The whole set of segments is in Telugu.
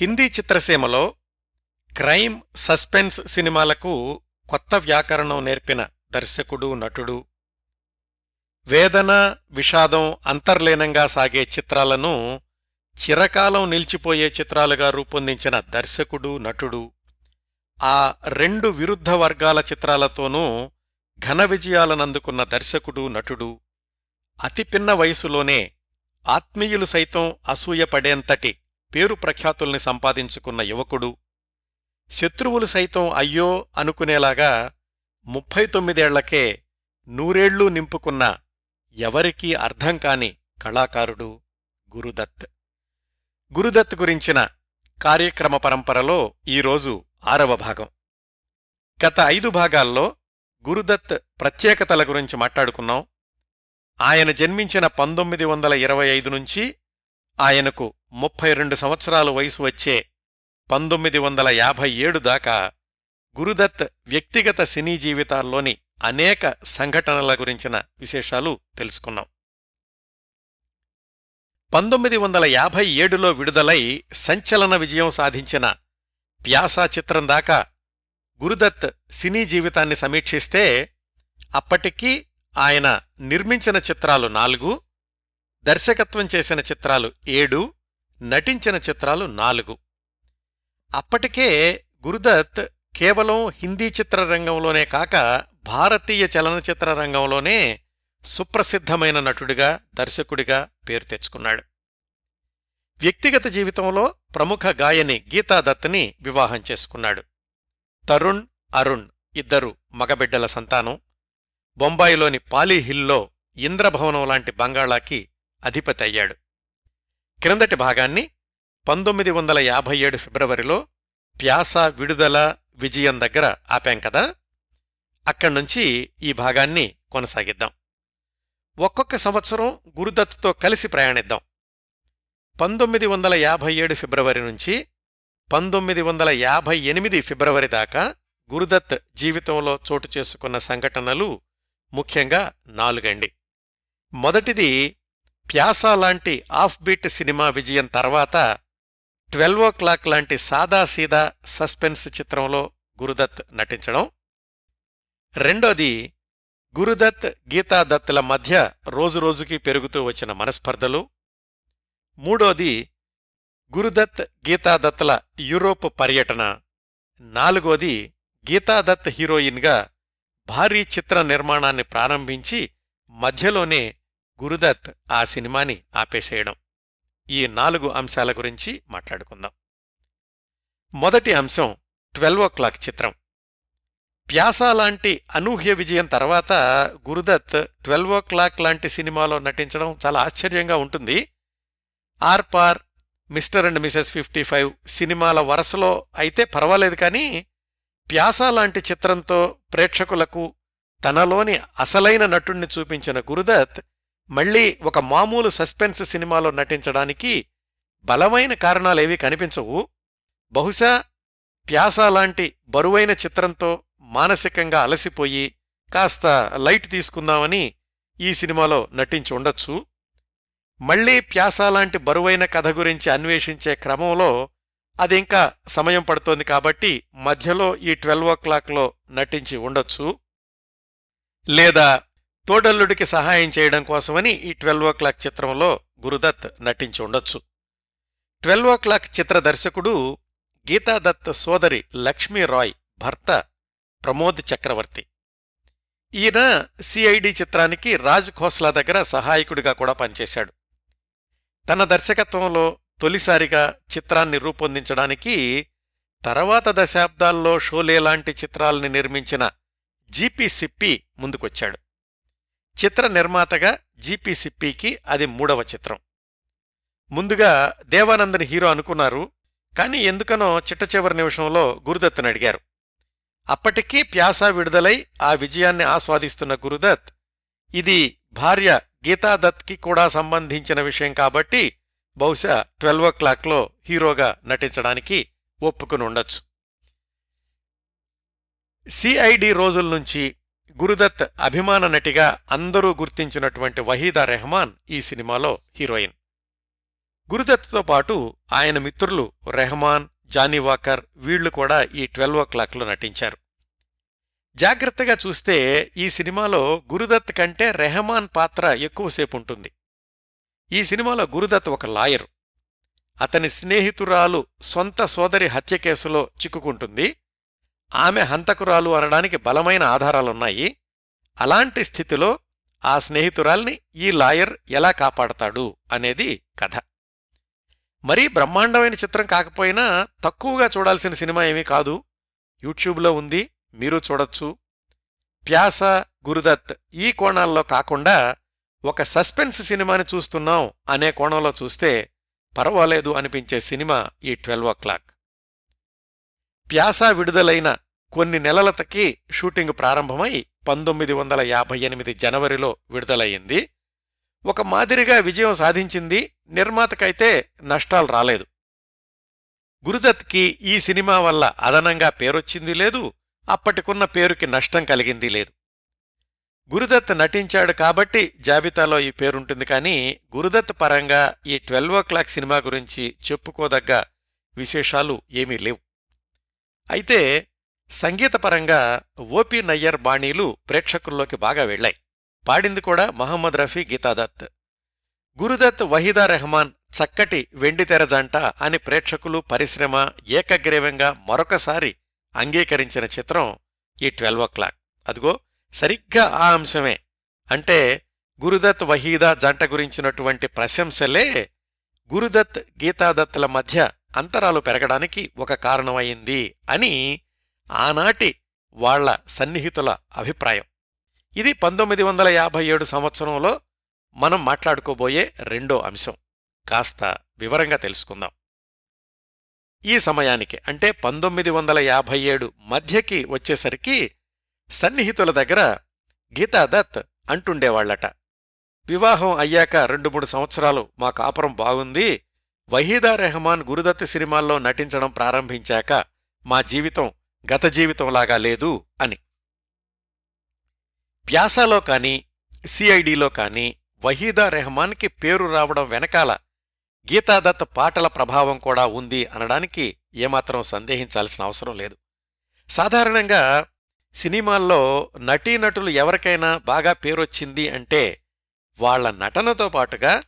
హిందీ చిత్రసీమలో క్రైమ్ సస్పెన్స్ సినిమాలకు కొత్త వ్యాకరణం నేర్పిన దర్శకుడు నటుడు. వేదన విషాదం అంతర్లీనంగా సాగే చిత్రాలను చిరకాలం నిలిచిపోయే చిత్రాలుగా రూపొందించిన దర్శకుడు నటుడు. ఆ రెండు విరుద్ధ వర్గాల చిత్రాలతోనూ ఘన విజయాలనందుకున్న దర్శకుడు నటుడు. అతిపిన్న వయసులోనే ఆత్మీయులు సైతం అసూయపడేంతటి పేరు ప్రఖ్యాతుల్ని సంపాదించుకున్న యువకుడు. శత్రువులు సైతం అయ్యో అనుకునేలాగా ముప్పై తొమ్మిదేళ్ళకే నూరేళ్ళూ నింపుకున్న ఎవరికీ అర్థం కాని కళాకారుడు గురుదత్. గురుదత్ గురించిన కార్యక్రమ పరంపరలో ఈరోజు ఆరవ భాగం. గత ఐదు భాగాల్లో గురుదత్ ప్రత్యేకతల గురించి మాట్లాడుకున్నాం. ఆయన జన్మించిన పంతొమ్మిది వందల ఇరవై ఐదు నుంచి ఆయనకు ముప్పై రెండు సంవత్సరాల వయసు వచ్చే పంతొమ్మిది వందల యాభై ఏడు దాకా గురుదత్ వ్యక్తిగత సినీ జీవితాల్లోని అనేక సంఘటనల గురించిన విశేషాలు తెలుసుకున్నాం. పంతొమ్మిది వందల యాభై ఏడులో విడుదలై సంచలన విజయం సాధించిన ప్యాసా చిత్రం దాకా గురుదత్ సినీ జీవితాన్ని సమీక్షిస్తే అప్పటికీ ఆయన నిర్మించిన చిత్రాలు నాలుగు దర్శకత్వం చేసిన చిత్రాలు ఏడు నటించిన చిత్రాలు నాలుగు. అప్పటికే గురుదత్ కేవలం హిందీ చిత్రరంగంలోనే కాక భారతీయ చలనచిత్ర రంగంలోనే సుప్రసిద్ధమైన నటుడిగా దర్శకుడిగా పేరు తెచ్చుకున్నాడు. వ్యక్తిగత జీవితంలో ప్రముఖ గాయని గీతాదత్ని వివాహం చేసుకున్నాడు. తరుణ్ అరుణ్ ఇద్దరు మగబిడ్డల సంతానం. బొంబాయిలోని పాలీహిల్లో ఇంద్రభవనం లాంటి బంగాళాకి అధిపతి అయ్యాడు. క్రిందటి భాగాన్ని పంతొమ్మిది వందల యాభై ఏడు ఫిబ్రవరిలో ప్యాసా విడుదల విజయం దగ్గర ఆపాం కదా? అక్కడ్నుంచి ఈ భాగాన్ని కొనసాగిద్దాం. ఒక్కొక్క సంవత్సరం గురుదత్తుతో కలిసి ప్రయాణిద్దాం. పంతొమ్మిది వందల యాభై ఏడు ఫిబ్రవరి నుంచి పంతొమ్మిది వందల యాభై ఎనిమిది ఫిబ్రవరి దాకా గురుదత్ జీవితంలో చోటు చేసుకున్న సంఘటనలు ముఖ్యంగా నాలుగండి. మొదటిది ప్యాసా లాంటి ఆఫ్ బీట్ సినిమా విజయం తర్వాత ట్వెల్వ్ ఓ క్లాక్ లాంటి సాదాసీదా సస్పెన్స్ చిత్రంలో గురుదత్ నటించడం. రెండోది గురుదత్ గీతాదత్తుల మధ్య రోజురోజుకి పెరుగుతూ వచ్చిన మనస్పర్ధలు. మూడోది గురుదత్ గీతాదత్తుల యూరోప్ పర్యటన. నాలుగోది గీతాదత్ హీరోయిన్గా భారీ చిత్ర నిర్మాణాన్ని ప్రారంభించి మధ్యలోనే గురుదత్ ఆ సినిమాని ఆపేసేయడం. ఈ నాలుగు అంశాల గురించి మాట్లాడుకుందాం. మొదటి అంశం ట్వెల్వ్ ఓ క్లాక్ చిత్రం. ప్యాసా లాంటి అనూహ్య విజయం తర్వాత గురుదత్ ట్వెల్వ్ ఓ క్లాక్ లాంటి సినిమాలో నటించడం చాలా ఆశ్చర్యంగా ఉంటుంది. Aar Paar mister and missus fifty five సినిమాల వరుసలో అయితే పర్వాలేదు కానీ ప్యాసా లాంటి చిత్రంతో ప్రేక్షకులకు తనలోని అసలైన నటుణ్ణి చూపించిన గురుదత్ మళ్ళీ ఒక మామూలు సస్పెన్స్ సినిమాలో నటించడానికి బలమైన కారణాలేవీ కనిపించవు. బహుశా ప్యాసా లాంటి బరువైన చిత్రంతో మానసికంగా అలసిపోయి కాస్త లైట్ తీసుకుందామని ఈ సినిమాలో నటించి ఉండొచ్చు. మళ్ళీ ప్యాసా లాంటి బరువైన కథ గురించి అన్వేషించే క్రమంలో అది ఇంకా సమయం పడుతోంది కాబట్టి మధ్యలో ఈ ట్వెల్వ్ ఓ క్లాక్లో నటించి ఉండొచ్చు. లేదా తోడల్లుడికి సహాయం చేయడం కోసమని ఈ ట్వెల్వ్ ఓ క్లాక్ చిత్రంలో గురుదత్ నటించి ఉండొచ్చు. ట్వెల్వ్ ఓ క్లాక్ చిత్ర దర్శకుడు గీతాదత్ సోదరి లక్ష్మీ రాయ్ భర్త ప్రమోద్ చక్రవర్తి. ఈయన సిఐడి చిత్రానికి రాజ్ ఖోస్లా దగ్గర సహాయకుడిగా కూడా పనిచేశాడు. తన దర్శకత్వంలో తొలిసారిగా చిత్రాన్ని రూపొందించడానికి తర్వాత దశాబ్దాల్లో షోలే లాంటి చిత్రాల్ని నిర్మించిన జీపీ సిప్పి ముందుకొచ్చాడు. చిత్ర నిర్మాతగా జీపీసిప్పికి అది మూడవ చిత్రం. ముందుగా దేవానందని హీరో అనుకున్నారు కానీ ఎందుకనో చిట్ట చివరి నిమిషంలో గురుదత్తును అడిగారు. అప్పటికీ ప్యాసా విడుదలై ఆ విజయాన్ని ఆస్వాదిస్తున్న గురుదత్ ఇది భార్య గీతాదత్కి కూడా సంబంధించిన విషయం కాబట్టి బహుశా ట్వెల్వ్ ఓ క్లాక్లో హీరోగా నటించడానికి ఒప్పుకుని ఉండొచ్చు సిఐడి రోజుల నుంచి గురుదత్ అభిమాన నటిగా అందరూ గుర్తించినటువంటి వహీదా రెహమాన్ ఈ సినిమాలో హీరోయిన్. గురుదత్తో పాటు ఆయన మిత్రులు రెహమాన్ జానీ వాకర్ వీళ్ళు కూడా ఈ ట్వెల్వ్ ఓ క్లాక్లో నటించారు. జాగ్రత్తగా చూస్తే ఈ సినిమాలో గురుదత్ కంటే రెహమాన్ పాత్ర ఎక్కువసేపు ఉంటుంది. ఈ సినిమాలో గురుదత్ ఒక లాయరు. అతని స్నేహితురాలు సొంత సోదరి హత్య కేసులో చిక్కుకుంటుంది. ఆమె హంతకురాలు అనడానికి బలమైన ఆధారాలున్నాయి. అలాంటి స్థితిలో ఆ స్నేహితురాల్ని ఈ లాయర్ ఎలా కాపాడతాడు అనేది కథ. మరీ బ్రహ్మాండమైన చిత్రం కాకపోయినా తక్కువగా చూడాల్సిన సినిమా ఏమీ కాదు. యూట్యూబ్లో ఉంది మీరు చూడొచ్చు. ప్యాస గురుదత్ ఈ కోణాల్లో కాకుండా ఒక సస్పెన్స్ సినిమాని చూస్తున్నాం అనే కోణంలో చూస్తే పర్వాలేదు అనిపించే సినిమా ఈ ట్వెల్వ్ ఓ క్లాక్. ప్యాసా విడుదలైన కొన్ని నెలలతకి షూటింగ్ ప్రారంభమై పంతొమ్మిది వందల యాభై ఎనిమిది జనవరిలో విడుదలయ్యింది. ఒక మాదిరిగా విజయం సాధించింది. నిర్మాతకైతే నష్టాలు రాలేదు. గురుదత్కి ఈ సినిమా వల్ల అదనంగా పేరొచ్చింది లేదు. అప్పటికున్న పేరుకి నష్టం కలిగింది లేదు. గురుదత్ నటించాడు కాబట్టి జాబితాలో ఈ పేరుంటుంది కానీ గురుదత్ పరంగా ఈ ట్వెల్వ్ ఓ క్లాక్ సినిమా గురించి చెప్పుకోదగ్గ విశేషాలు ఏమీ లేవు. అయితే సంగీతపరంగా ఓపి నయ్యర్ బాణీలు ప్రేక్షకుల్లోకి బాగా వెళ్ళాయి పాడింది కూడా మహమ్మద్ రఫీ గీతాదత్. గురుదత్ వహీదా రెహమాన్ చక్కటి వెండితెర జంట అని ప్రేక్షకులు పరిశ్రమ ఏకగ్రీవంగా మరొకసారి అంగీకరించిన చిత్రం ఈ ట్వెల్వ్ ఓ క్లాక్. అదిగో సరిగ్గా ఆ అంశమే. అంటే గురుదత్ వహీదా జంట గురించినటువంటి ప్రశంసలే గురుదత్ గీతాదత్తుల మధ్య అంతరాలు పెరగడానికి ఒక కారణమైంది అని ఆనాటి వాళ్ళ సన్నిహితుల అభిప్రాయం. ఇది పంతొమ్మిది వందల యాభై ఏడు సంవత్సరంలో మనం మాట్లాడుకోబోయే రెండో అంశం. కాస్త వివరంగా తెలుసుకుందాం. ఈ సమయానికి అంటే పంతొమ్మిది వందల యాభై ఏడు మధ్యకి వచ్చేసరికి సన్నిహితుల దగ్గర గీతాదత్ అంటుండేవాళ్ళట వివాహం అయ్యాక రెండు మూడు సంవత్సరాలు మా కాపురం బాగుంది వహీదా రెహమాన్ గురుదత్ సినిమాల్లో నటించడం ప్రారంభించాక మా జీవితం గత జీవితంలాగా లేదు అని. ప్యాసాలో కాని సిఐడిలో కాని వహీదా రెహమాన్కి పేరు రావడం వెనకాల గీతాదత్ పాటల ప్రభావం కూడా ఉంది అనడానికి ఏమాత్రం సందేహించాల్సిన అవసరం లేదు. సాధారణంగా సినిమాల్లో నటీనటులు ఎవరికైనా బాగా పేరొచ్చింది అంటే వాళ్ళ నటనతో పాటుగా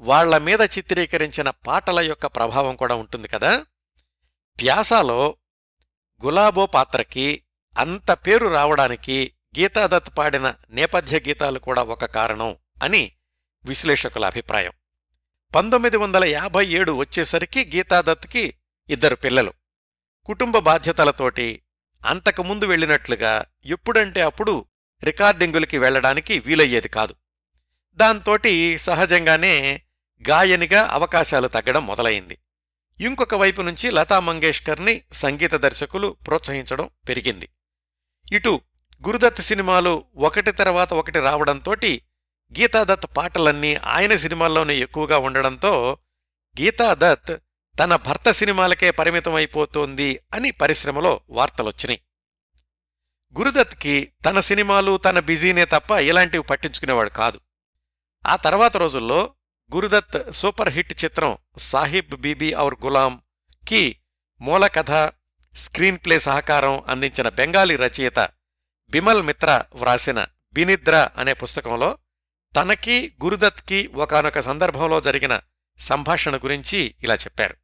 వాళ్ళ మీద చిత్రీకరించిన పాటల యొక్క ప్రభావం కూడా ఉంటుంది కదా? ప్యాసాలో గులాబో పాత్రకి అంత పేరు రావడానికి గీతాదత్ పాడిన నేపథ్య గీతాలు కూడా ఒక కారణం అని విశ్లేషకుల అభిప్రాయం. పంతొమ్మిది వందల యాభై ఏడు వచ్చేసరికి గీతాదత్కి ఇద్దరు పిల్లలు. కుటుంబ బాధ్యతలతోటి అంతకుముందు వెళ్ళినట్లుగా ఎప్పుడంటే అప్పుడు రికార్డింగులకి వెళ్ళడానికి వీలయ్యేది కాదు. దాంతోటి సహజంగానే గాయనిగా అవకాశాలు తగ్గడం మొదలైంది. ఇంకొక వైపు నుంచి లతా మంగేష్కర్ని సంగీత దర్శకులు ప్రోత్సహించడం పెరిగింది. ఇటు గురుదత్ సినిమాలు ఒకటి తర్వాత ఒకటి రావడంతోటి గీతాదత్ పాటలన్నీ ఆయన సినిమాల్లోనే ఎక్కువగా ఉండడంతో గీతాదత్ తన భర్త సినిమాలకే పరిమితమైపోతోంది అని పరిశ్రమలో వార్తలొచ్చినాయి. గురుదత్కి తన సినిమాలు తన బిజీనే తప్ప ఇలాంటివి పట్టించుకునేవాడు కాదు. ఆ తర్వాత రోజుల్లో గురుదత్ సూపర్ హిట్ చిత్రం సాహిబ్ బీబీ ఔర్ గులాం కి మూలకథ స్క్రీన్ ప్లే సహకారం అందించిన బెంగాలీ రచయిత బిమల్ మిత్ర వ్రాసిన బినిద్ర అనే పుస్తకంలో తనకి గురుదత్కి ఒకనొక సందర్భంలో జరిగిన సంభాషణ గురించి ఇలా చెప్పారు.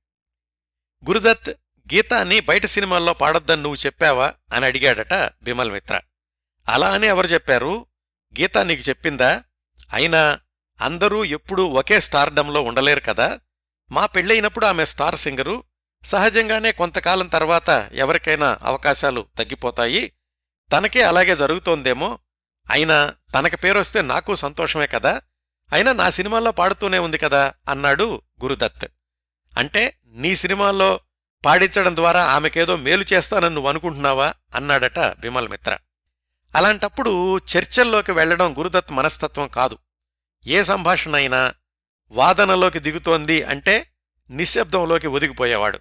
గురుదత్ గీతాన్ని బయట సినిమాల్లో పాడొద్దని నువ్వు చెప్పావా అని అడిగాడట బిమల్ మిత్ర. అలా అని ఎవరు చెప్పారు? గీతా నీకు చెప్పిందా? అయినా అందరూ ఎప్పుడూ ఒకే స్టార్డంలో ఉండలేరు కదా. మా పెళ్ళైనప్పుడు ఆమె స్టార్ సింగరు. సహజంగానే కొంతకాలం తర్వాత ఎవరికైనా అవకాశాలు తగ్గిపోతాయి. తనకే అలాగే జరుగుతోందేమో. అయినా తనకు పేరొస్తే నాకు సంతోషమే కదా. అయినా నా సినిమాల్లో పాడుతూనే ఉంది కదా అన్నాడు గురుదత్. అంటే నీ సినిమాల్లో పాడించడం ద్వారా ఆమెకేదో మేలు చేస్తానని నువ్వు అనుకుంటున్నావా అన్నాడట బిమల్ మిత్ర అలాంటప్పుడు చర్చల్లోకి వెళ్ళడం గురుదత్ మనస్తత్వం కాదు. ఏ సంభాషణ అయినా వాదనలోకి దిగుతోంది అంటే నిశ్శబ్దంలోకి ఒదిగిపోయేవాడు.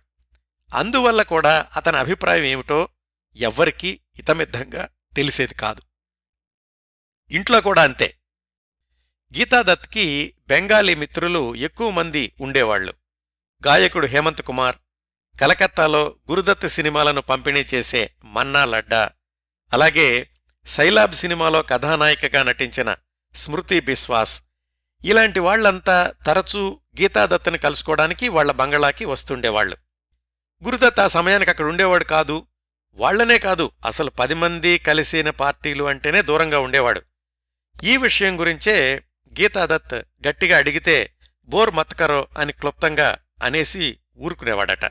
అందువల్ల కూడా అతని అభిప్రాయం ఏమిటో ఎవ్వరికీ ఇతమిద్ధంగా తెలిసేది కాదు. ఇంట్లో కూడా అంతే. గీతాదత్కి బెంగాలీ మిత్రులు ఎక్కువ మంది ఉండేవాళ్ళు గాయకుడు హేమంత్ కుమార్ కలకత్తాలో గురుదత్ సినిమాలను పంపిణీ చేసే మన్నా లడ్డా అలాగే సైలాబ్ సినిమాలో కథానాయికగా నటించిన స్మృతి బిశ్వాస్ ఇలాంటి వాళ్ళంతా తరచూ గీతాదత్తుని కలుసుకోవడానికి వాళ్ళ బంగళాకి వస్తుండేవాళ్ళు గురుదత్ ఆ సమయానికి అక్కడ ఉండేవాడు కాదు. వాళ్ళనే కాదు అసలు పది మంది కలిసిన పార్టీలు అంటేనే దూరంగా ఉండేవాడు. ఈ విషయం గురించే గీతాదత్ గట్టిగా అడిగితే బోర్ మత్కరో అని క్లుప్తంగా అనేసి ఊరుకునేవాడట.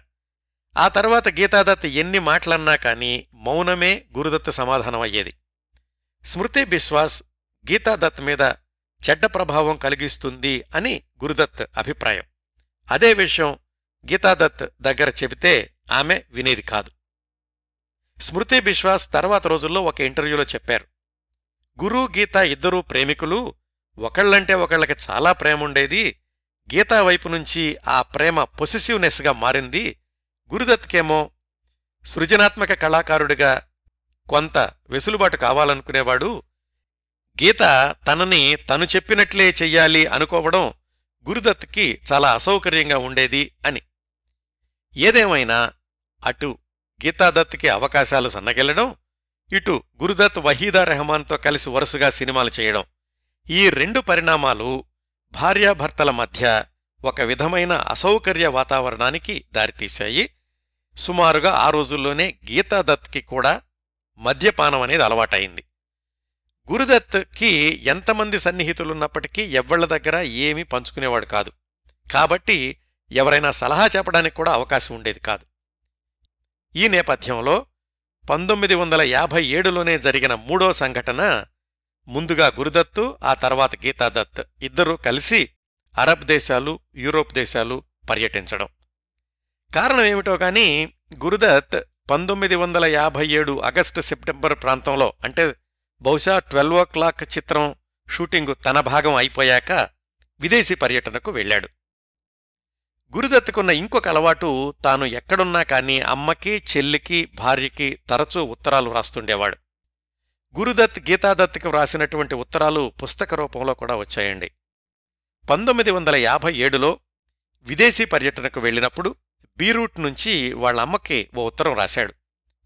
ఆ తర్వాత గీతాదత్ ఎన్ని మాటలన్నా కాని మౌనమే గురుదత్ సమాధానం అయ్యేది. స్మృతి బిశ్వాస్ గీతాదత్ మీద చెడ్డ ప్రభావం కలిగిస్తుంది అని గురుదత్ అభిప్రాయం. అదే విషయం గీతాదత్ దగ్గర చెబితే ఆమె వినేది కాదు. స్మృతి బిశ్వాస్ తర్వాత రోజుల్లో ఒక ఇంటర్వ్యూలో చెప్పారు. గురు గీత ఇద్దరూ ప్రేమికులు ఒకళ్ళంటే ఒకళ్ళకి చాలా ప్రేముండేది గీతా వైపు నుంచి ఆ ప్రేమ పొసెసివ్నెస్గా మారింది. గురుదత్కేమో సృజనాత్మక కళాకారుడిగా కొంత వెసులుబాటు కావాలనుకునేవాడు. గీత తనని తను చెప్పినట్లే చెయ్యాలి అనుకోవడం గురుదత్కి చాలా అసౌకర్యంగా ఉండేది అని. ఏదేమైనా అటు గీతాదత్కి అవకాశాలు సన్నగిల్లడం ఇటు గురుదత్ వహీదా రెహమాన్తో కలిసి వరుసగా సినిమాలు చేయడం ఈ రెండు పరిణామాలు భార్యాభర్తల మధ్య ఒక విధమైన అసౌకర్య వాతావరణానికి దారితీశాయి. సుమారుగా ఆ రోజుల్లోనే గీతాదత్కి కూడా మద్యపానం అనేది అలవాటైంది. గురుదత్కి ఎంతమంది సన్నిహితులున్నప్పటికీ ఎవ్వళ్ళ దగ్గర ఏమీ పంచుకునేవాడు కాదు. కాబట్టి ఎవరైనా సలహా చెప్పడానికి కూడా అవకాశం ఉండేది కాదు. ఈ నేపథ్యంలో పంతొమ్మిది వందల యాభై ఏడులోనే జరిగిన మూడో సంఘటన ముందుగా గురుదత్తు ఆ తర్వాత గీతాదత్ ఇద్దరూ కలిసి అరబ్ దేశాలు యూరోప్ దేశాలు పర్యటించడం. కారణం ఏమిటో కానీ గురుదత్ పంతొమ్మిది వందల యాభై ఏడు ఆగస్టు సెప్టెంబర్ ప్రాంతంలో అంటే బహుశా ట్వెల్వ్ ఓ క్లాక్ చిత్రం షూటింగు తన భాగం అయిపోయాక విదేశీ పర్యటనకు వెళ్ళాడు. గురుదత్తుకున్న ఇంకొక అలవాటు తాను ఎక్కడున్నా కాని అమ్మకి చెల్లికి భార్యకి తరచూ ఉత్తరాలు రాస్తుండేవాడు. గురుదత్ గీతాదత్కి వ్రాసినటువంటి ఉత్తరాలు పుస్తక రూపంలో కూడా వచ్చాయండి. పంతొమ్మిది వందల యాభై ఏడులో విదేశీ పర్యటనకు వెళ్ళినప్పుడు బీరూట్ నుంచి వాళ్ళ అమ్మకి ఓ ఉత్తరం రాశాడు.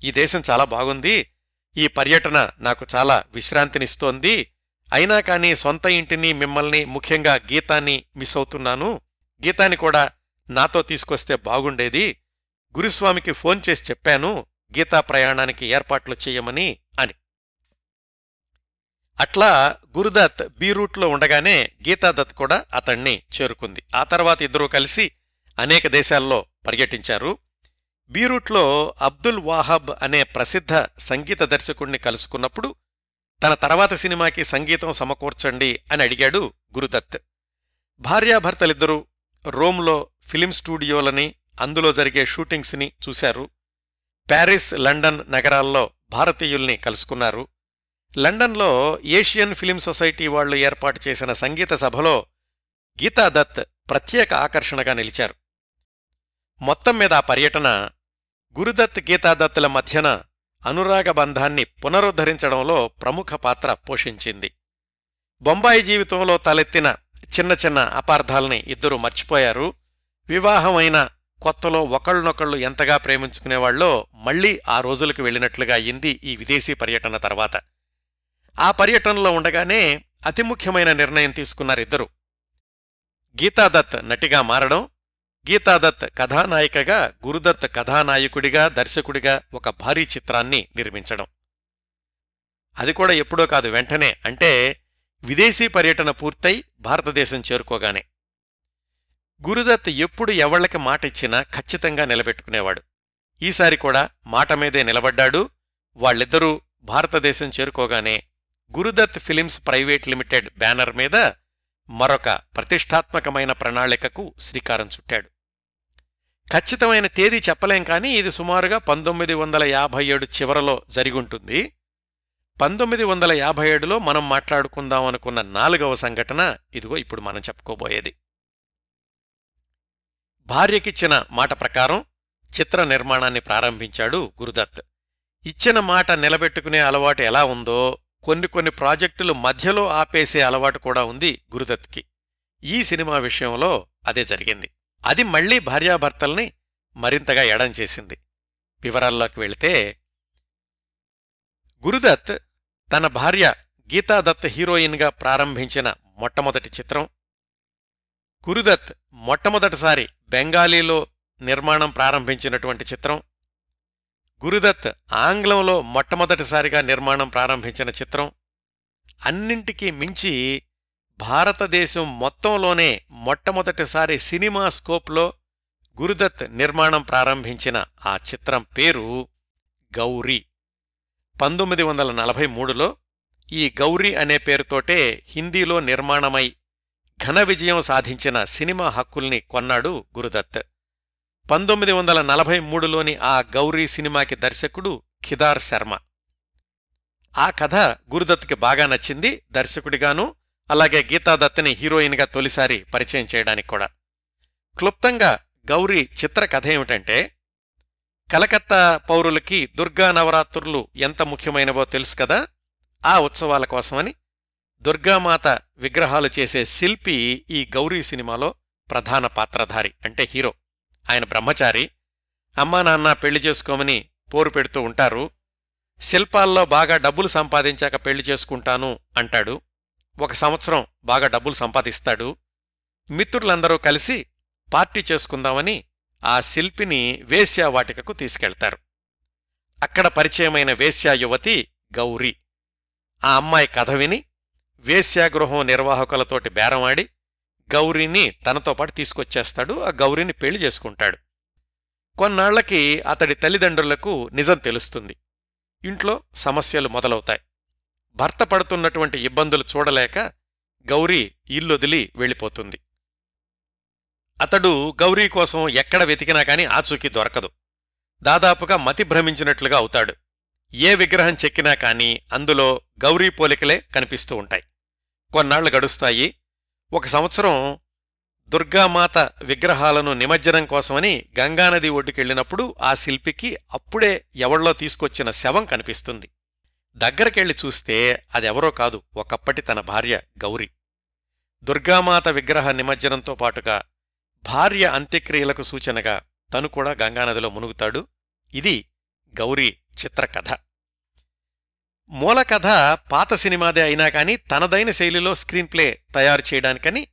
ఈ దేశం చాలా బాగుంది ఈ పర్యటన నాకు చాలా విశ్రాంతినిస్తోంది. అయినా కాని సొంత ఇంటిని మిమ్మల్ని ముఖ్యంగా గీతాన్ని మిస్ అవుతున్నాను. గీతాన్ని కూడా నాతో తీసుకొస్తే బాగుండేది. గురుస్వామికి ఫోన్ చేసి చెప్పాను గీతా ప్రయాణానికి ఏర్పాట్లు చెయ్యమని అని. అట్లా గురుదత్ బీరూట్లో ఉండగానే గీతాదత్ కూడా అతణ్ణి చేరుకుంది. ఆ తర్వాత ఇద్దరూ కలిసి అనేక దేశాల్లో పర్యటించారు. బీరూట్లో అబ్దుల్ వాహబ్ అనే ప్రసిద్ధ సంగీత దర్శకుణ్ణి కలుసుకున్నప్పుడు తన తర్వాత సినిమాకి సంగీతం సమకూర్చండి అని అడిగాడు గురుదత్. భార్యాభర్తలిద్దరూ రోమ్లో ఫిలిం స్టూడియోలని అందులో జరిగే షూటింగ్స్ని చూశారు. ప్యారిస్ లండన్ నగరాల్లో భారతీయుల్ని కలుసుకున్నారు. లండన్లో ఏషియన్ ఫిలిం సొసైటీ వాళ్ళు ఏర్పాటు చేసిన సంగీత సభలో గీతాదత్ ప్రత్యేక ఆకర్షణగా నిలిచారు. మొత్తం మీద ఆ పర్యటన గురుదత్ గీతాదత్తుల మధ్యన అనురాగ బంధాన్ని పునరుద్ధరించడంలో ప్రముఖ పాత్ర పోషించింది. బొంబాయి జీవితంలో తలెత్తిన చిన్న చిన్న అపార్థాల్ని ఇద్దరూ మర్చిపోయారు. వివాహమైన కొత్తలో ఒకళ్ళనొకళ్ళు ఎంతగా ప్రేమించుకునేవాళ్ళో మళ్ళీ ఆ రోజులకు వెళ్ళినట్లుగా అయింది ఈ విదేశీ పర్యటన తర్వాత. ఆ పర్యటనలో ఉండగానే అతి ముఖ్యమైన నిర్ణయం తీసుకున్నారిద్దరూ. గీతాదత్ నటిగా మారడం గీతాదత్ కథానాయికగా గురుదత్ కథానాయకుడిగా దర్శకుడిగా ఒక భారీ చిత్రాన్ని నిర్మించడం. అది కూడా ఎప్పుడో కాదు వెంటనే. అంటే విదేశీ పర్యటన పూర్తయి భారతదేశం చేరుకోగానే. గురుదత్ ఎప్పుడు ఎవళ్ళకి మాట ఇచ్చినా ఖచ్చితంగా నిలబెట్టుకునేవాడు. ఈసారి కూడా మాట మీదే నిలబడ్డాడు. వాళ్ళిద్దరూ భారతదేశం చేరుకోగానే Guru Dutt films private limited banner మీద మరొక ప్రతిష్టాత్మకమైన ప్రణాళికకు శ్రీకారం చుట్టాడు. ఖచ్చితమైన తేదీ చెప్పలేం కానీ ఇది సుమారుగా పంతొమ్మిది వందల యాభై ఏడు చివరలో జరిగుంటుంది. పంతొమ్మిది వందల యాభై ఏడులో మనం మాట్లాడుకుందాం అనుకున్న నాలుగవ సంఘటన ఇదిగో ఇప్పుడు మనం చెప్పుకోబోయేది. భార్యకిచ్చిన మాట ప్రకారం చిత్ర నిర్మాణాన్ని ప్రారంభించాడు గురుదత్. ఇచ్చిన మాట నిలబెట్టుకునే అలవాటు ఎలా ఉందో కొన్ని కొన్ని ప్రాజెక్టులు మధ్యలో ఆపేసే అలవాటు కూడా ఉంది గురుదత్కి. ఈ సినిమా విషయంలో అదే జరిగింది. అది మళ్ళీ భార్యాభర్తల్ని మరింతగా ఎడం చేసింది. వివరాల్లోకి వెళితే గురుదత్ తన భార్య గీతాదత్ హీరోయిన్గా ప్రారంభించిన మొట్టమొదటి చిత్రం. గురుదత్ మొట్టమొదటిసారి బెంగాలీలో నిర్మాణం ప్రారంభించినటువంటి చిత్రం. గురుదత్ ఆంగ్లంలో మొట్టమొదటిసారిగా నిర్మాణం ప్రారంభించిన చిత్రం. అన్నింటికీ మించి భారతదేశం మొత్తంలోనే మొట్టమొదటిసారి సినిమా స్కోప్లో గురుదత్ నిర్మాణం ప్రారంభించిన ఆ చిత్రం పేరు గౌరీ. పంతొమ్మిది వందల నలభై మూడులో ఈ గౌరీ అనే పేరుతోటే హిందీలో నిర్మాణమై ఘన విజయం సాధించిన సినిమా హక్కుల్ని కొన్నాడు గురుదత్. పంతొమ్మిది వందల నలభై మూడులోని ఆ గౌరీ సినిమాకి దర్శకుడు ఖిదార్ శర్మ. ఆ కథ గురుదత్కి బాగా నచ్చింది దర్శకుడిగాను అలాగే గీతాదత్ని హీరోయిన్గా తొలిసారి పరిచయం చేయడానికి కూడా. క్లుప్తంగా గౌరీ చిత్ర కథ ఏమిటంటే కలకత్తా పౌరులకి దుర్గా నవరాత్రులు ఎంత ముఖ్యమైనవో తెలుసు కదా ఆ ఉత్సవాల కోసమని దుర్గామాత విగ్రహాలు చేసే శిల్పి ఈ గౌరీ సినిమాలో ప్రధాన పాత్రధారి అంటే హీరో. ఆయన బ్రహ్మచారి. అమ్మా నాన్న పెళ్ళి చేసుకోమని పోరు పెడుతూ ఉంటారు. శిల్పాల్లో బాగా డబ్బులు సంపాదించాక పెళ్ళి చేసుకుంటాను అంటాడు. ఒక సంవత్సరం బాగా డబ్బులు సంపాదిస్తాడు. మిత్రులందరూ కలిసి పార్టీ చేసుకుందామని ఆ శిల్పిని వేశ్యావాటికకు తీసుకెళ్తారు. అక్కడ పరిచయమైన వేశ్యా యువతి గౌరీ. ఆ అమ్మాయి కథ విని వేశ్యాగృహం నిర్వాహకులతోటి బేరమాడి గౌరీని తనతో పాటు తీసుకొచ్చేస్తాడు. ఆ గౌరీని పెళ్ళి చేసుకుంటాడు. కొన్నాళ్ళకి అతడి తల్లిదండ్రులకు నిజం తెలుస్తుంది. ఇంట్లో సమస్యలు మొదలవుతాయి. భర్త పడుతున్నటువంటి ఇబ్బందులు చూడలేక గౌరీ ఇల్లొదిలి వెళ్ళిపోతుంది. అతడు గౌరీ కోసం ఎక్కడ వెతికినా కాని ఆచూకీ దొరకదు. దాదాపుగా మతి భ్రమించినట్లుగా అవుతాడు. ఏ విగ్రహం చెక్కినా కాని అందులో గౌరీ పోలికలే కనిపిస్తూ ఉంటాయి. కొన్నాళ్ళు గడుస్తాయి. ఒక సంవత్సరం దుర్గామాత విగ్రహాలను నిమజ్జనం కోసమని గంగానది ఒడ్డుకెళ్ళినప్పుడు ఆ శిల్పికి అప్పుడే ఎవళ్ళో తీసుకొచ్చిన శవం కనిపిస్తుంది. దగ్గరకెళ్ళి చూస్తే అదెవరో కాదు ఒకప్పటి తన భార్య గౌరీ. దుర్గామాత విగ్రహ నిమజ్జనంతో పాటుగా భార్య అంత్యక్రియలకు సూచనగా తను కూడా గంగానదిలో మునుగుతాడు. ఇది గౌరీ చిత్రకథ. మూల కథ పాత సినిమాదే అయినా కాని తనదైన శైలిలో స్క్రీన్ప్లే తయారు చేయడానికని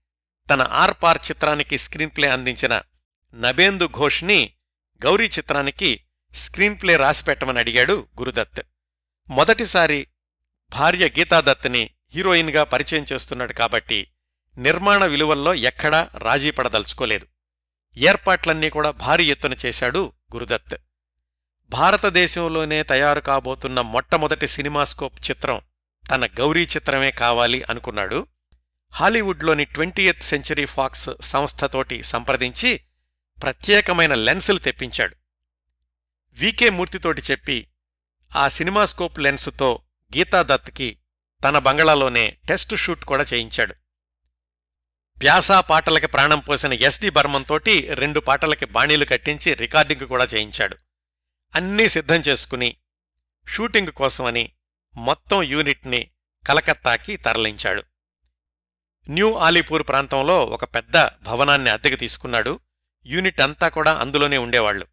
తన ఆర్పార్ చిత్రానికి స్క్రీన్ప్లే అందించిన నబేందు ఘోష్ని గౌరీ చిత్రానికి స్క్రీన్ప్లే రాసిపెట్టమని అడిగాడు గురుదత్. మొదటిసారి భార్య గీతాదత్ని హీరోయిన్గా పరిచయం చేస్తున్నాడు కాబట్టి నిర్మాణ విలువల్లో ఎక్కడా రాజీ పడదలుచుకోలేదు. ఏర్పాట్లన్నీ కూడా భారీ ఎత్తున చేశాడు గురుదత్. భారతదేశంలోనే తయారు కాబోతున్న మొట్టమొదటి సినిమాస్కోప్ చిత్రం తన గౌరీ చిత్రమే కావాలి అనుకున్నాడు. హాలీవుడ్లోని ట్వంటీయత్ సెంచరీ ఫాక్స్ సంస్థతోటి సంప్రదించి ప్రత్యేకమైన లెన్సులు తెప్పించాడు. వికే మూర్తితోటి చెప్పి ఆ సినిమాస్కోప్ లెన్సుతో గీతాదత్కి తన బంగళాలోనే టెస్ట్ షూట్ కూడా చేయించాడు. ప్యాసా పాటలకి ప్రాణం పోసిన ఎస్డి బర్మంతోటి రెండు పాటలకి బాణీలు కట్టించి రికార్డింగ్ కూడా చేయించాడు. అన్నీ సిద్ధం చేసుకుని షూటింగ్ కోసమని మొత్తం యూనిట్ని కలకత్తాకి తరలించాడు. న్యూ ఆలీపూర్ ప్రాంతంలో ఒక పెద్ద భవనాన్ని అద్దెకు తీసుకున్నాడు. యూనిట్ అంతా కూడా అందులోనే ఉండేవాళ్ళు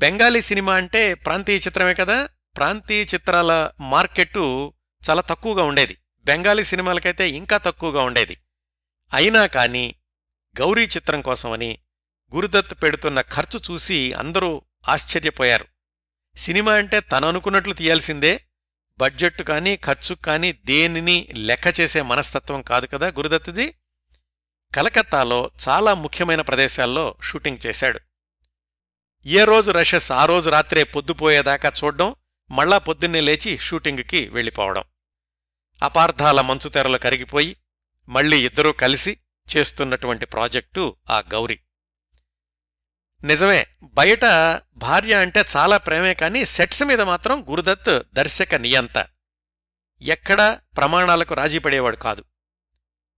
బెంగాలీ సినిమా అంటే ప్రాంతీయ చిత్రమే కదా. ప్రాంతీయ చిత్రాల మార్కెట్టు చాలా తక్కువగా ఉండేది. బెంగాలీ సినిమాలకైతే ఇంకా తక్కువగా ఉండేది. అయినా కాని గౌరీ చిత్రం కోసమని గురుదత్ పెడుతున్న ఖర్చు చూసి అందరూ ఆశ్చర్యపోయారు. సినిమా అంటే తననుకున్నట్లు తీయాల్సిందే. బడ్జెట్ కానీ ఖర్చు కానీ దేనిని లెక్క చేసే మనస్తత్వం కాదు కదా గురుదత్తుది. కలకత్తాలో చాలా ముఖ్యమైన ప్రదేశాల్లో షూటింగ్ చేశాడు. ఏ రోజు రషెస్ ఆ రోజు రాత్రే పొద్దుపోయేదాకా చూడ్డం మళ్ళా పొద్దున్నే లేచి షూటింగుకి వెళ్ళిపోవడం. అపార్థాల మంచుతెరలు కరిగిపోయి మళ్ళీ ఇద్దరూ కలిసి చేస్తున్నటువంటి ప్రాజెక్టు ఆ గౌరి. నిజమే బయట భార్య అంటే చాలా ప్రేమే కానీ సెట్స్ మీద మాత్రం గురుదత్ దర్శక నియంత. ఎక్కడా ప్రమాణాలకు రాజీపడేవాడు కాదు.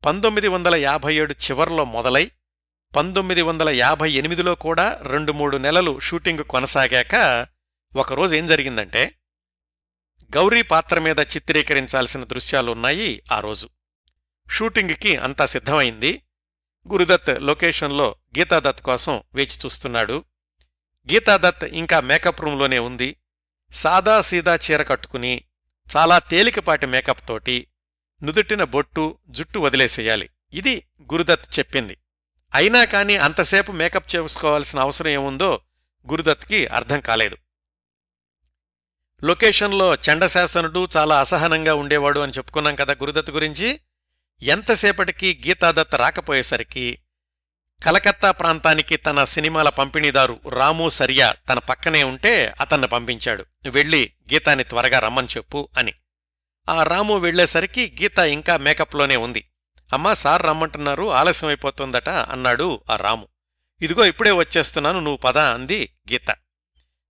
పంతొమ్మిది వందల యాభై ఏడు చివర్లో మొదలై పంతొమ్మిది వందల యాభై ఎనిమిదిలో కూడా రెండు మూడు నెలలు షూటింగ్ కొనసాగాక ఒకరోజు ఏం జరిగిందంటే గౌరీ పాత్ర మీద చిత్రీకరించాల్సిన దృశ్యాలున్నాయి ఆ రోజు. షూటింగ్కి అంతా సిద్ధమైంది. గురుదత్ లొకేషన్లో గీతాదత్ కోసం వేచి చూస్తున్నాడు. గీతాదత్ ఇంకా మేకప్ రూంలోనే ఉంది. సాదా సీదా చీర కట్టుకుని చాలా తేలికపాటి మేకప్ తోటి నుదుటిన బొట్టు జుట్టు వదిలేసేయాలి. ఇది గురుదత్ చెప్పింది. అయినా కానీ అంతసేపు మేకప్ చేసుకోవాల్సిన అవసరం ఏముందో గురుదత్కి అర్థం కాలేదు. లొకేషన్లో చండశాసనుడు చాలా అసహనంగా ఉండేవాడు అని చెప్పుకున్నాం కదా గురుదత్ గురించి. ఎంతసేపటికి గీతాదత్ రాకపోయేసరికి కలకత్తా ప్రాంతానికి తన సినిమాల పంపిణీదారు రాము సరియా తన పక్కనే ఉంటే అతన్ని పంపించాడు. వెళ్ళి గీతాని త్వరగా రమ్మని చెప్పు అని. ఆ రాము వెళ్ళేసరికి గీత ఇంకా మేకప్లోనే ఉంది. అమ్మా సార్ రమ్మంటున్నారు ఆలస్యం అయిపోతుందట అన్నాడు ఆ రాము. ఇదిగో ఇప్పుడే వచ్చేస్తున్నాను నువ్వు పద అంది గీత.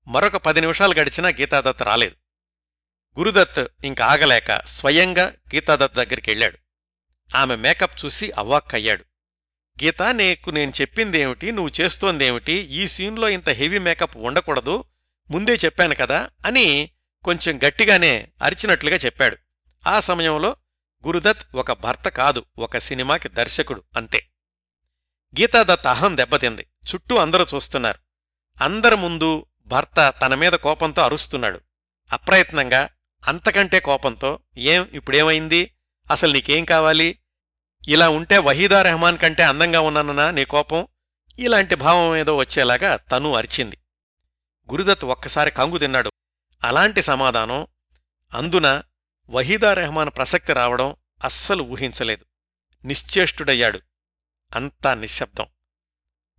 మరొక పది నిమిషాలు గడిచినా గీతాదత్ రాలేదు. గురుదత్ ఇంక ఆగలేక స్వయంగా గీతాదత్ దగ్గరికి వెళ్ళాడు. ఆమె మేకప్ చూసి అవ్వాక్కయ్యాడు. గీత నీకు నేను చెప్పిందేమిటి నువ్వు చేస్తోందేమిటి ఈ సీన్లో ఇంత హెవీ మేకప్ ఉండకూడదు ముందే చెప్పాను కదా అని కొంచెం గట్టిగానే అరిచినట్లుగా చెప్పాడు. ఆ సమయంలో గురుదత్ ఒక భర్త కాదు ఒక సినిమాకి దర్శకుడు అంతే. గీతాదత్ అహం దెబ్బతింది. చుట్టూ అందరూ చూస్తున్నారు. అందరి ముందు భర్త తన మీద కోపంతో అరుస్తున్నాడు. అప్రయత్నంగా అంతకంటే కోపంతో ఏం ఇప్పుడేమైంది? అసలు నీకేం కావాలి? ఇలా ఉంటే వహీదా రెహమాన్ కంటే అందంగా ఉన్నానన్నా నీ కోపం? ఇలాంటి భావం ఏదో వచ్చేలాగా తను అరిచింది. గురుదత్ ఒక్కసారి కంగు తిన్నాడు. అలాంటి సమాధానం అందున వహీదా రెహమాన్ ప్రసక్తి రావడం అస్సలు ఊహించలేదు. నిశ్చేష్టుడయ్యాడు. అంతా నిశ్శబ్దం.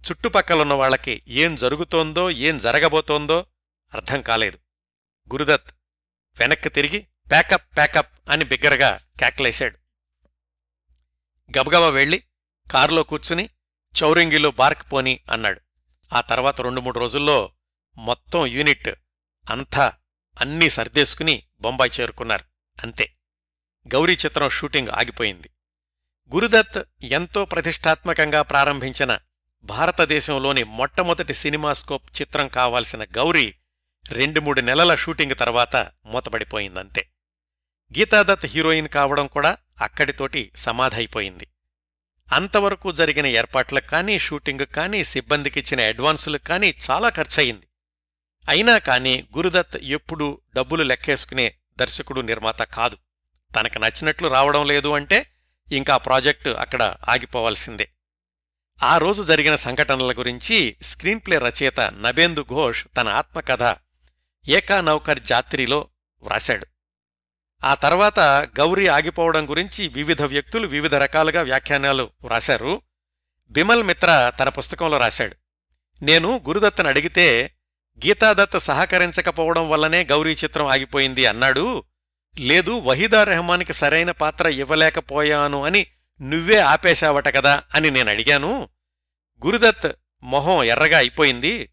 చుట్టుపక్కలున్న వాళ్ళకి ఏం జరుగుతోందో ఏం జరగబోతోందో అర్థం కాలేదు. గురుదత్ వెనక్కి తిరిగి ప్యాకప్ ప్యాకప్ అని బిగ్గరగా కేకలేశాడు. గబగబా వెళ్ళి కారులో కూర్చుని చౌరింగిలో బార్క్ పోని అన్నాడు. ఆ తర్వాత రెండు మూడు రోజుల్లో మొత్తం యూనిట్ అంతా అన్నీ సర్దేసుకుని బొంబాయి చేరుకున్నారు. అంతే. గౌరీ చిత్రం షూటింగ్ ఆగిపోయింది. గురుదత్ ఎంతో ప్రతిష్టాత్మకంగా ప్రారంభించిన భారతదేశంలోని మొట్టమొదటి సినిమాస్కోప్ చిత్రం కావాల్సిన గౌరీ రెండు మూడు నెలల షూటింగ్ తర్వాత మూతపడిపోయిందంతే. గీతాదత్ హీరోయిన్ కావడం కూడా అక్కడితోటి సమాధైపోయింది. అంతవరకు జరిగిన ఏర్పాట్లకు కానీ షూటింగ్ కానీ సిబ్బందికిచ్చిన అడ్వాన్సులకు కానీ చాలా ఖర్చయింది. అయినా కాని గురుదత్ ఎప్పుడూ డబ్బులు లెక్కేసుకునే దర్శకుడు నిర్మాత కాదు. తనకు నచ్చినట్లు రావడం లేదు అంటే ఇంకా ప్రాజెక్టు అక్కడ ఆగిపోవాల్సిందే. ఆ రోజు జరిగిన సంఘటనల గురించి స్క్రీన్ప్లే రచయిత నబేందు ఘోష్ తన ఆత్మకథ ఏకా నౌకర్ జాత్రిలో వ్రాశాడు. ఆ తర్వాత గౌరీ ఆగిపోవడం గురించి వివిధ వ్యక్తులు వివిధ రకాలుగా వ్యాఖ్యానాలు వ్రాశారు. బిమల్ మిత్ర తన పుస్తకంలో రాశాడు. నేను గురుదత్తను అడిగితే గీతాదత్ సహకరించకపోవడం వల్లనే గౌరీ చిత్రం ఆగిపోయింది అన్నాడు. లేదు వహీదా రెహమాన్కి సరైన పాత్ర ఇవ్వలేకపోయాను అని నువ్వే ఆపేశావట కదా అని నేను అడిగాను. గురుదత్ మొహం ఎర్రగా అయిపోయింది.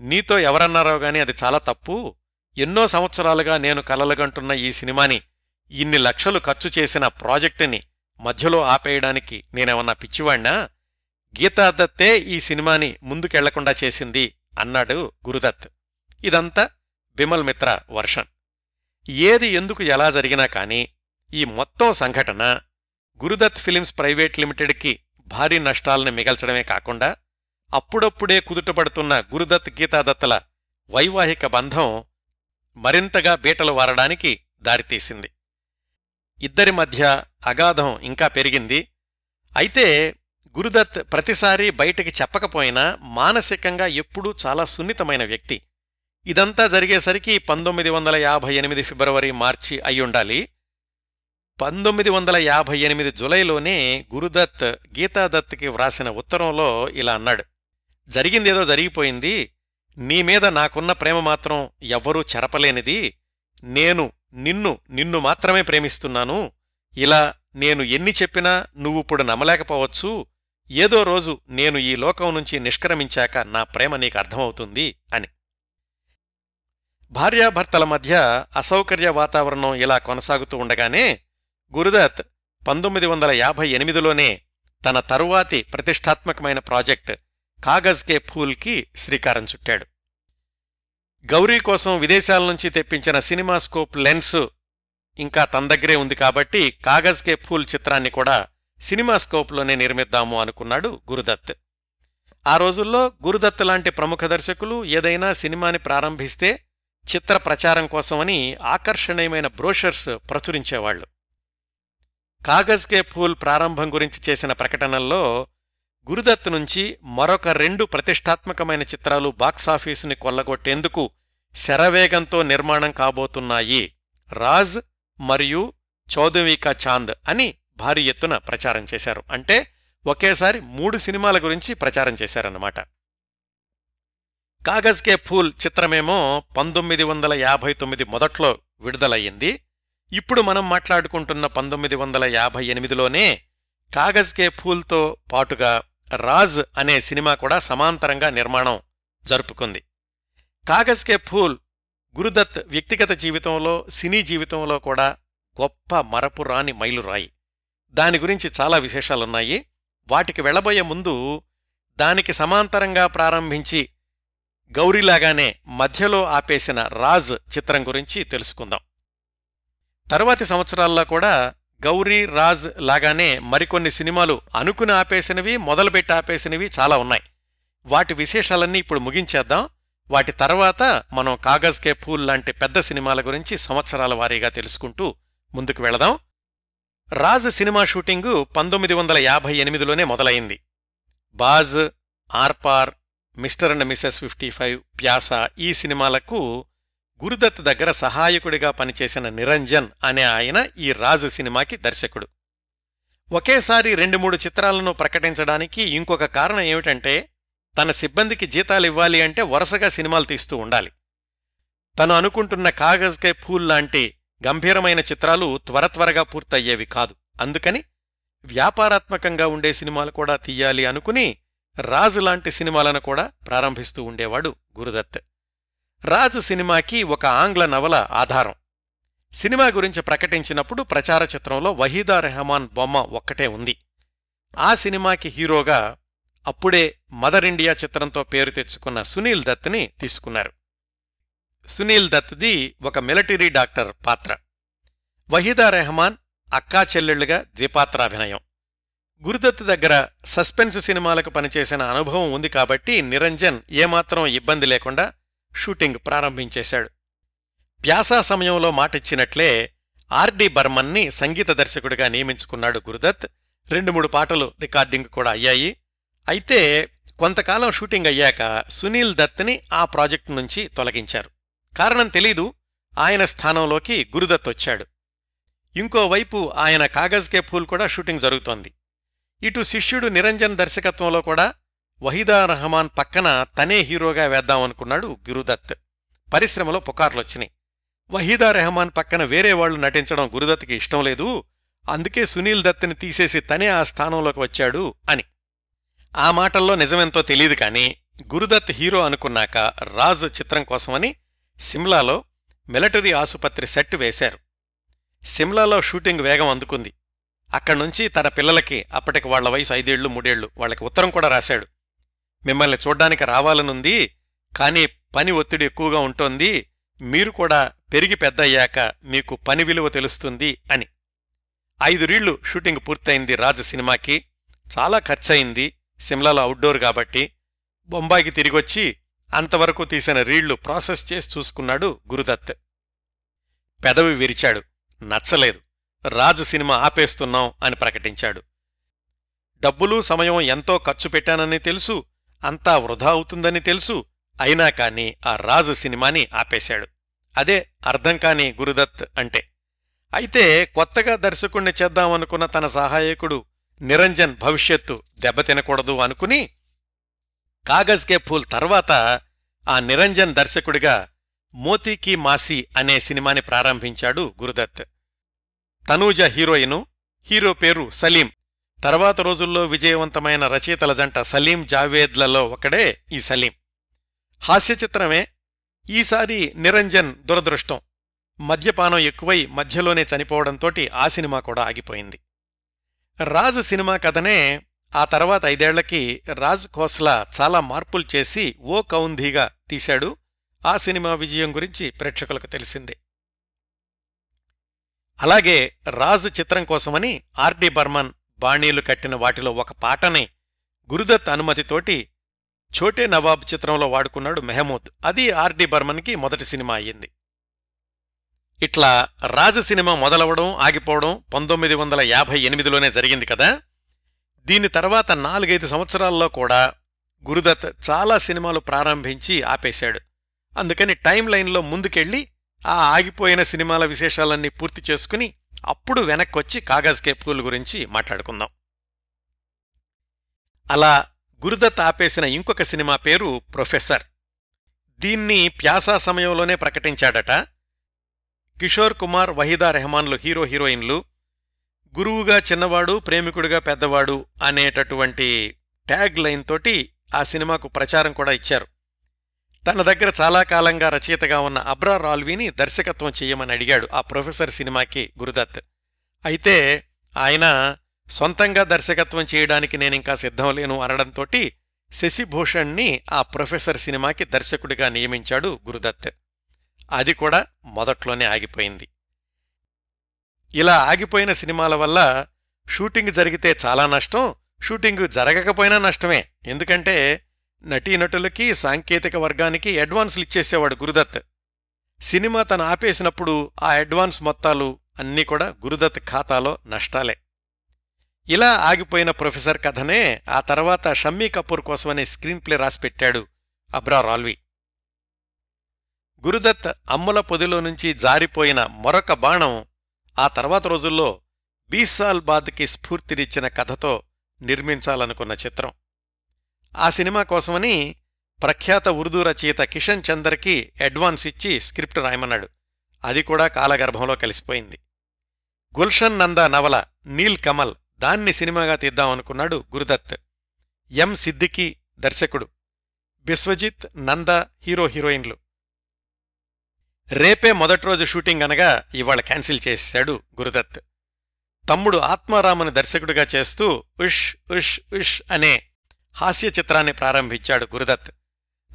నీతో ఎవరన్నారో గాని అది చాలా తప్పు. ఎన్నో సంవత్సరాలుగా నేను కలలుగంటున్న ఈ సినిమాని ఇన్ని లక్షలు ఖర్చు చేసిన ప్రాజెక్టుని మధ్యలో ఆపేయడానికి నేనేమన్నా పిచ్చివాణ్ణా? గీతాదత్తే ఈ సినిమాని ముందుకెళ్ళకుండా చేసింది. అన్నాడు గురుదత్. ఇదంతా విమల్ మిత్ర వర్షన్ ఏది ఎందుకు ఎలా జరిగినా కాని ఈ మొత్తం సంఘటన గురుదత్ ఫిలిమ్స్ ప్రైవేట్ లిమిటెడ్కి భారీ నష్టాలను మిగల్చడమే కాకుండా అప్పుడప్పుడే కుదుటపడుతున్న గురుదత్ గీతాదత్తల వైవాహిక బంధం మరింతగా బీటలు వారడానికి దారితీసింది. ఇద్దరి మధ్య అగాధం ఇంకా పెరిగింది. అయితే గురుదత్ ప్రతిసారి బయటికి చెప్పకపోయినా మానసికంగా ఎప్పుడూ చాలా సున్నితమైన వ్యక్తి. ఇదంతా జరిగేసరికి పంతొమ్మిది వందల యాభై ఎనిమిది ఫిబ్రవరి మార్చి అయ్యుండాలి. పంతొమ్మిది వందల యాభై ఎనిమిది జులైలోనే గురుదత్ గీతాదత్కి వ్రాసిన ఉత్తరంలో ఇలా అన్నాడు. జరిగిందేదో జరిగిపోయింది. నీమీద నాకున్న ప్రేమ మాత్రం ఎవ్వరూ చెరపలేనిది. నేను నిన్ను నిన్ను మాత్రమే ప్రేమిస్తున్నాను. ఇలా నేను ఎన్ని చెప్పినా నువ్విప్పుడు నమ్మలేకపోవచ్చు. ఏదో రోజు నేను ఈ లోకం నుంచి నిష్క్రమించాక నా ప్రేమ నీకు అర్థమవుతుంది అని. భార్యాభర్తల మధ్య అసౌకర్య వాతావరణం ఇలా కొనసాగుతూ ఉండగానే గురుదత్ పంతొమ్మిది వందల యాభై ఎనిమిదిలోనే తన తరువాతి ప్రతిష్టాత్మకమైన ప్రాజెక్ట్ కాగజ్ కే ఫూల్కి శ్రీకారం చుట్టాడు. గౌరీ కోసం విదేశాల నుంచి తెప్పించిన సినిమాస్కోప్ లెన్స్ ఇంకా తన దగ్గరే ఉంది కాబట్టి కాగజ్ కే ఫూల్ చిత్రాన్ని కూడా సినిమాస్కోప్లోనే నిర్మిద్దాము అనుకున్నాడు గురుదత్. ఆ రోజుల్లో గురుదత్ లాంటి ప్రముఖ దర్శకులు ఏదైనా సినిమాని ప్రారంభిస్తే చిత్ర ప్రచారం కోసమని ఆకర్షణీయమైన బ్రోషర్స్ ప్రచురించేవాళ్ళు కాగజ్ కే ఫూల్ ప్రారంభం గురించి చేసిన ప్రకటనల్లో గురుదత్ నుంచి మరొక రెండు ప్రతిష్టాత్మకమైన చిత్రాలు బాక్సాఫీసుని కొల్లగొట్టేందుకు శరవేగంతో నిర్మాణం కాబోతున్నాయి రాజ్ మరియు చౌదవికా చాంద్ అని భారీ ఎత్తున ప్రచారం చేశారు. అంటే ఒకేసారి మూడు సినిమాల గురించి ప్రచారం చేశారన్నమాట. కాగజ్ కే ఫూల్ చిత్రమేమో పంతొమ్మిది వందల యాభై తొమ్మిది మొదట్లో విడుదలయ్యింది. ఇప్పుడు మనం మాట్లాడుకుంటున్న పంతొమ్మిది వందల యాభై ఎనిమిదిలోనే కాగజ్ కే ఫూల్తో పాటుగా రాజ్ అనే సినిమా కూడా సమాంతరంగా నిర్మాణం జరుపుకుంది. కాగజ్ కే ఫూల్ గురుదత్ వ్యక్తిగత జీవితంలో సినీ జీవితంలో కూడా గొప్ప మరపురాని మైలురాయి. దాని గురించి చాలా విశేషాలున్నాయి. వాటికి వెళ్ళబోయే ముందు దానికి సమాంతరంగా ప్రారంభించి గౌరీలాగానే మధ్యలో ఆపేసిన రాజ్ చిత్రం గురించి తెలుసుకుందాం. తరువాతి సంవత్సరాల్లో కూడా గౌరీ రాజ్ లాగానే మరికొన్ని సినిమాలు అనుకుని ఆపేసినవి మొదలుపెట్టి ఆపేసినవి చాలా ఉన్నాయి. వాటి విశేషాలన్నీ ఇప్పుడు ముగించేద్దాం. వాటి తర్వాత మనం కాగజ్ కే ఫూల్ లాంటి పెద్ద సినిమాల గురించి సంవత్సరాల వారీగా తెలుసుకుంటూ ముందుకు వెళదాం. రాజ్ సినిమా షూటింగు పంతొమ్మిది వందల యాభై ఎనిమిదిలోనే మొదలైంది. Baaz Aar Paar mister and missus fifty five Pyaasa ఈ సినిమాలకు గురుదత్ దగ్గర సహాయకుడిగా పనిచేసిన నిరంజన్ అనే ఆయన ఈ రాజు సినిమాకి దర్శకుడు. ఒకేసారి రెండు మూడు చిత్రాలను ప్రకటించడానికి ఇంకొక కారణం ఏమిటంటే తన సిబ్బందికి జీతాలివ్వాలి అంటే వరుసగా సినిమాలు తీస్తూ ఉండాలి. తను అనుకుంటున్న కాగజ్ కే ఫూల్ లాంటి గంభీరమైన చిత్రాలు త్వర త్వరగా పూర్తయ్యేవి కాదు. అందుకని వ్యాపారాత్మకంగా ఉండే సినిమాలు కూడా తీయాలి అనుకుని రాజు లాంటి సినిమాలను కూడా ప్రారంభిస్తూ ఉండేవాడు గురుదత్. రాజు సినిమాకి ఒక ఆంగ్ల నవల ఆధారం. సినిమా గురించి ప్రకటించినప్పుడు ప్రచార చిత్రంలో వహీదా రెహమాన్ బొమ్మ ఒక్కటే ఉంది. ఆ సినిమాకి హీరోగా అప్పుడే మదర్ ఇండియా చిత్రంతో పేరు తెచ్చుకున్న సునీల్ దత్ని తీసుకున్నారు. సునీల్ దత్ది ఒక మిలిటరీ డాక్టర్ పాత్ర. వహీదా రెహమాన్ అక్కా చెల్లెళ్ళుగా ద్విపాత్రాభినయం. గురుదత్ దగ్గర సస్పెన్స్ సినిమాలకు పనిచేసిన అనుభవం ఉంది కాబట్టి నిరంజన్ ఏమాత్రం ఇబ్బంది లేకుండా షూటింగ్ ప్రారంభించేశాడు. ప్యాసా సమయంలో మాటిచ్చినట్లే ఆర్డి బర్మన్ని సంగీత దర్శకుడిగా నియమించుకున్నాడు గురుదత్. రెండు మూడు పాటలు రికార్డింగ్ కూడా అయ్యాయి. అయితే కొంతకాలం షూటింగ్ అయ్యాక సునీల్ దత్ని ఆ ప్రాజెక్టు నుంచి తొలగించారు. కారణం తెలీదు. ఆయన స్థానంలోకి గురుదత్ వచ్చాడు ఇంకోవైపు ఆయన కాగజ్ కే ఫూల్ కూడా షూటింగ్ జరుగుతోంది. ఇటు శిష్యుడు నిరంజన్ దర్శకత్వంలో కూడా వహీదా రహమాన్ పక్కన తనే హీరోగా వేద్దామనుకున్నాడు గురుదత్. పరిశ్రమలో పుకార్లొచ్చినాయి. వహీదా రెహమాన్ పక్కన వేరే వాళ్ళు నటించడం గురుదత్కి ఇష్టం లేదు. అందుకే సునీల్ దత్ని తీసేసి తనే ఆ స్థానంలోకి వచ్చాడు అని. ఆ మాటల్లో నిజమెంతో తెలియదు కాని గురుదత్ హీరో అనుకున్నాక రాజ్ చిత్రం కోసమని సిమ్లాలో మిలిటరీ ఆసుపత్రి సెట్ వేశారు. సిమ్లాలో షూటింగ్ వేగం అందుకుంది. అక్కడ్నుంచి తన పిల్లలకి అప్పటికి వాళ్ళ వయసు ఐదేళ్ళు మూడేళ్ళు వాళ్ళకి ఉత్తరం కూడా రాశాడు. మిమ్మల్ని చూడ్డానికి రావాలనుంది కానీ పని ఒత్తిడి ఎక్కువగా ఉంటోంది మీరు కూడా పెరిగి పెద్దయ్యాక మీకు పని విలువ తెలుస్తుంది అని. ఐదు రీళ్ళు షూటింగ్ పూర్తయింది రాజు సినిమాకి. చాలా ఖర్చయింది. సిమ్లాలో అవుట్డోర్ కాబట్టి బొంబాయికి తిరిగొచ్చి అంతవరకు తీసిన రీళ్ళు ప్రాసెస్ చేసి చూసుకున్నాడు గురుదత్. పెదవి విరిచాడు. నచ్చలేదు. రాజు సినిమా ఆపేస్తున్నాం అని ప్రకటించాడు. డబ్బులు సమయం ఎంతో ఖర్చు పెట్టానని తెలుసు అంతా వృధా అవుతుందని తెలుసు అయినా కాని ఆ రాజు సినిమాని ఆపేశాడు. అదే అర్థం కాని గురుదత్ అంటే. అయితే కొత్తగా దర్శకుణ్ణి చేద్దామనుకున్న తన సహాయకుడు నిరంజన్ భవిష్యత్తు దెబ్బతినకూడదు అనుకుని కాగజ్ కే ఫూల్ తర్వాత ఆ నిరంజన్ దర్శకుడిగా మోతీకి మాసి అనే సినిమాని ప్రారంభించాడు గురుదత్. తనూజ హీరోయిను హీరో పేరు సలీం. తర్వాత రోజుల్లో విజయవంతమైన రచయితల జంట సలీం జావేద్లలో ఒకడే ఈ సలీం. హాస్యచిత్రమే ఈసారి నిరంజన్ దురదృష్టం. మద్యపానం ఎక్కువై మధ్యలోనే చనిపోవడంతోటి ఆ సినిమా కూడా ఆగిపోయింది. రాజు సినిమా కథనే ఆ తర్వాత ఐదేళ్ళకి రాజ్ ఖోస్లా చాలా మార్పులు చేసి ఓ కౌంధీగా తీశాడు. ఆ సినిమా విజయం గురించి ప్రేక్షకులకు తెలిసిందే. అలాగే రాజ్ చిత్రం కోసమని ఆర్డి బర్మన్ బాణీలు కట్టిన వాటిలో ఒక పాటని గురుదత్ అనుమతితోటి ఛోటే నవాబ్ చిత్రంలో వాడుకున్నాడు మెహమూద్. అది ఆర్డి బర్మన్కి మొదటి సినిమా అయ్యింది. ఇట్లా రాజ సినిమా మొదలవడం ఆగిపోవడం పంతొమ్మిది వందల యాభై ఎనిమిదిలోనే జరిగింది కదా? దీని తర్వాత నాలుగైదు సంవత్సరాల్లో కూడా గురుదత్ చాలా సినిమాలు ప్రారంభించి ఆపేశాడు. అందుకని టైం లైన్లో ముందుకెళ్ళి ఆ ఆగిపోయిన సినిమాల విశేషాలన్నీ పూర్తి చేసుకుని అప్పుడు వెనక్కొచ్చి కాగజ్ కేపూల్ గురించి మాట్లాడుకుందాం. అలా గురుదత్ ఆపేసిన ఇంకొక సినిమా పేరు ప్రొఫెసర్. దీన్ని ప్యాసా సమయంలోనే ప్రకటించాడట. కిషోర్ కుమార్ వహీదా రెహమాన్లు హీరో హీరోయిన్లు గురువుగా చిన్నవాడు ప్రేమికుడిగా పెద్దవాడు అనేటటువంటి ట్యాగ్ లైన్ తోటి ఆ సినిమాకు ప్రచారం కూడా ఇచ్చారు. తన దగ్గర చాలా కాలంగా రచయితగా ఉన్న అబ్రా రాల్వీని దర్శకత్వం చెయ్యమని అడిగాడు ఆ ప్రొఫెసర్ సినిమాకి గురుదత్. అయితే ఆయన సొంతంగా దర్శకత్వం చేయడానికి నేనింకా సిద్ధం లేను అనడంతోటి శశిభూషణ్ని ఆ ప్రొఫెసర్ సినిమాకి దర్శకుడిగా నియమించాడు గురుదత్. అది కూడా మొదట్లోనే ఆగిపోయింది. ఇలా ఆగిపోయిన సినిమాల వల్ల షూటింగ్ జరిగితే చాలా నష్టం షూటింగ్ జరగకపోయినా నష్టమే. ఎందుకంటే నటీనటులకి సాంకేతిక వర్గానికి అడ్వాన్సులు ఇచ్చేసేవాడు గురుదత్. సినిమా తను ఆపేసినప్పుడు ఆ అడ్వాన్స్ మొత్తాలు అన్నీ కూడా గురుదత్ ఖాతాలో నష్టాలే. ఇలా ఆగిపోయిన ప్రొఫెసర్ కథనే ఆ తర్వాత షమ్మీ కపూర్ కోసమనే స్క్రీన్ప్లే రాసిపెట్టాడు అబ్రా రాల్వి. గురుదత్ అమ్ముల పొదిలో నుంచి జారిపోయిన మరొక బాణం ఆ తర్వాత రోజుల్లో బీసాల్ బాద్కి స్ఫూర్తినిచ్చిన కథతో నిర్మించాలనుకున్న చిత్రం. ఆ సినిమా కోసమని ప్రఖ్యాత ఉర్దూ రచయిత కిషన్ చందర్కి అడ్వాన్స్ ఇచ్చి స్క్రిప్ట్ రాయమన్నాడు. అది కూడా కాలగర్భంలో కలిసిపోయింది. గుల్షన్ నంద నవల నీల్ కమల్ దాన్ని సినిమాగా తీద్దామనుకున్నాడు గురుదత్. ఎం సిద్దికి దర్శకుడు. బిశ్వజిత్ నంద హీరో హీరోయిన్లు. రేపే మొదటి రోజు షూటింగ్ అనగా ఇవాళ క్యాన్సిల్ చేశాడు గురుదత్. తమ్ముడు ఆత్మారాముని దర్శకుడిగా చేస్తూ ఉష్ ఉష్ ఉష్ అనే హాస్య చిత్రాన్ని ప్రారంభించాడు గురుదత్.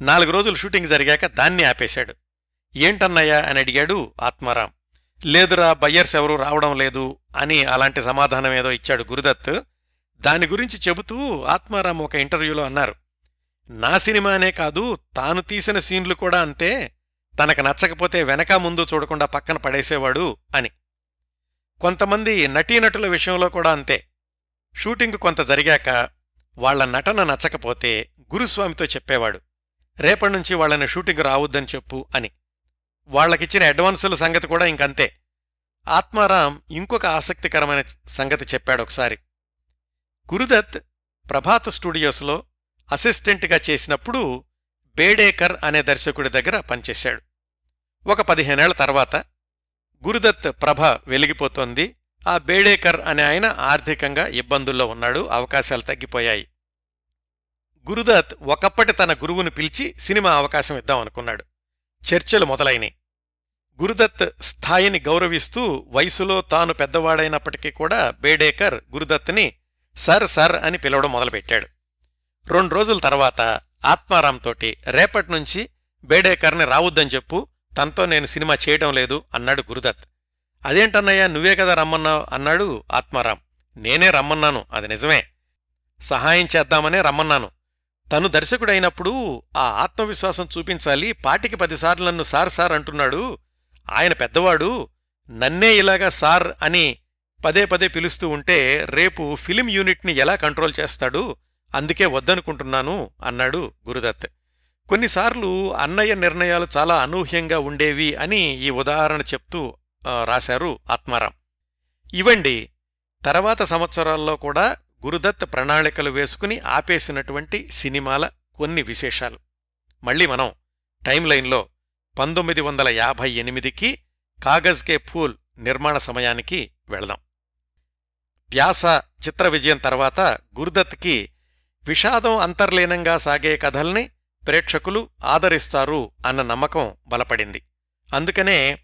నాలుగు రోజులు షూటింగ్ జరిగాక దాన్ని ఆపేశాడు. ఏంటన్నయ్యా అని అడిగాడు ఆత్మారాం లేదురా బయ్యర్స్ ఎవరూ రావడం లేదు అని అలాంటి సమాధానం ఏదో ఇచ్చాడు గురుదత్. దాని గురించి చెబుతూ ఆత్మారాం ఒక ఇంటర్వ్యూలో అన్నారు. నా సినిమానే కాదు తాను తీసిన సీన్లు కూడా అంతే తనకు నచ్చకపోతే వెనక ముందు చూడకుండా పక్కన పడేసేవాడు అని. కొంతమంది నటీనటుల విషయంలో కూడా అంతే. షూటింగ్ కొంత జరిగాక వాళ్ళ నటన నచ్చకపోతే గురుస్వామితో చెప్పేవాడు రేపటినుంచి వాళ్ళని షూటింగ్ రావద్దని చెప్పు అని. వాళ్ళకిచ్చిన అడ్వాన్సుల సంగతి కూడా ఇంకంతే. ఆత్మారాం ఇంకొక ఆసక్తికరమైన సంగతి చెప్పాడొకసారి గురుదత్ ప్రభాత స్టూడియోస్లో అసిస్టెంట్గా చేసినప్పుడు బేడేకర్ అనే దర్శకుడి దగ్గర పనిచేశాడు. ఒక పదిహేనేళ్ళ తర్వాత గురుదత్ ప్రభ వెలిగిపోతోంది. ఆ బేడేకర్ అనే ఆయన ఆర్థికంగా ఇబ్బందుల్లో ఉన్నాడు. అవకాశాలు తగ్గిపోయాయి. గురుదత్ ఒకప్పటి తన గురువును పిలిచి సినిమా అవకాశం ఇద్దామనుకున్నాడు చర్చలు మొదలైనవి గురుదత్ స్థాయిని గౌరవిస్తూ వయసులో తాను పెద్దవాడైనప్పటికీ కూడా బేడేకర్ గురుదత్ని సర్ సర్ అని పిలవడం మొదలుపెట్టాడు. రెండు రోజుల తర్వాత ఆత్మారాంతోటి రేపటినుంచి బేడేకర్ని రావద్దని చెప్పు తనతో నేను సినిమా చేయటం లేదు అన్నాడు గురుదత్. అదేంటన్నయ్యా నువ్వే కదా రమ్మన్నావు? అన్నాడు ఆత్మారాం. నేనే రమ్మన్నాను అది నిజమే. సహాయం చేద్దామనే రమ్మన్నాను. తను దర్శకుడైనప్పుడు ఆ ఆత్మవిశ్వాసం చూపించాలి పాటికి పదిసార్లు నన్ను సార్ సార్ అంటున్నాడు. ఆయన పెద్దవాడు నన్నే ఇలాగా సార్ అని పదే పదే పిలుస్తూ ఉంటే రేపు ఫిలిం యూనిట్ని ఎలా కంట్రోల్ చేస్తాడు అందుకే వద్దనుకుంటున్నాను అన్నాడు గురుదత్. కొన్నిసార్లు అన్నయ్య నిర్ణయాలు చాలా అనూహ్యంగా ఉండేవి అని ఈ ఉదాహరణ చెప్తూ రాశారు ఆత్మారాం. ఇవండి తర్వాత సంవత్సరాల్లో కూడా గురుదత్ ప్రణాళికలు వేసుకుని ఆపేసినటువంటి సినిమాల కొన్ని విశేషాలు. మళ్ళీ మనం టైంలైన్లో పంతొమ్మిది వందల యాభై ఎనిమిదికి కాగజ్ కే ఫూల్ నిర్మాణ సమయానికి వెళదాం. వ్యాస చిత్ర విజయం తర్వాత గురుదత్కి విషాదం అంతర్లీనంగా సాగే కథల్ని ప్రేక్షకులు ఆదరిస్తారు అన్న నమ్మకం బలపడింది. అందుకనే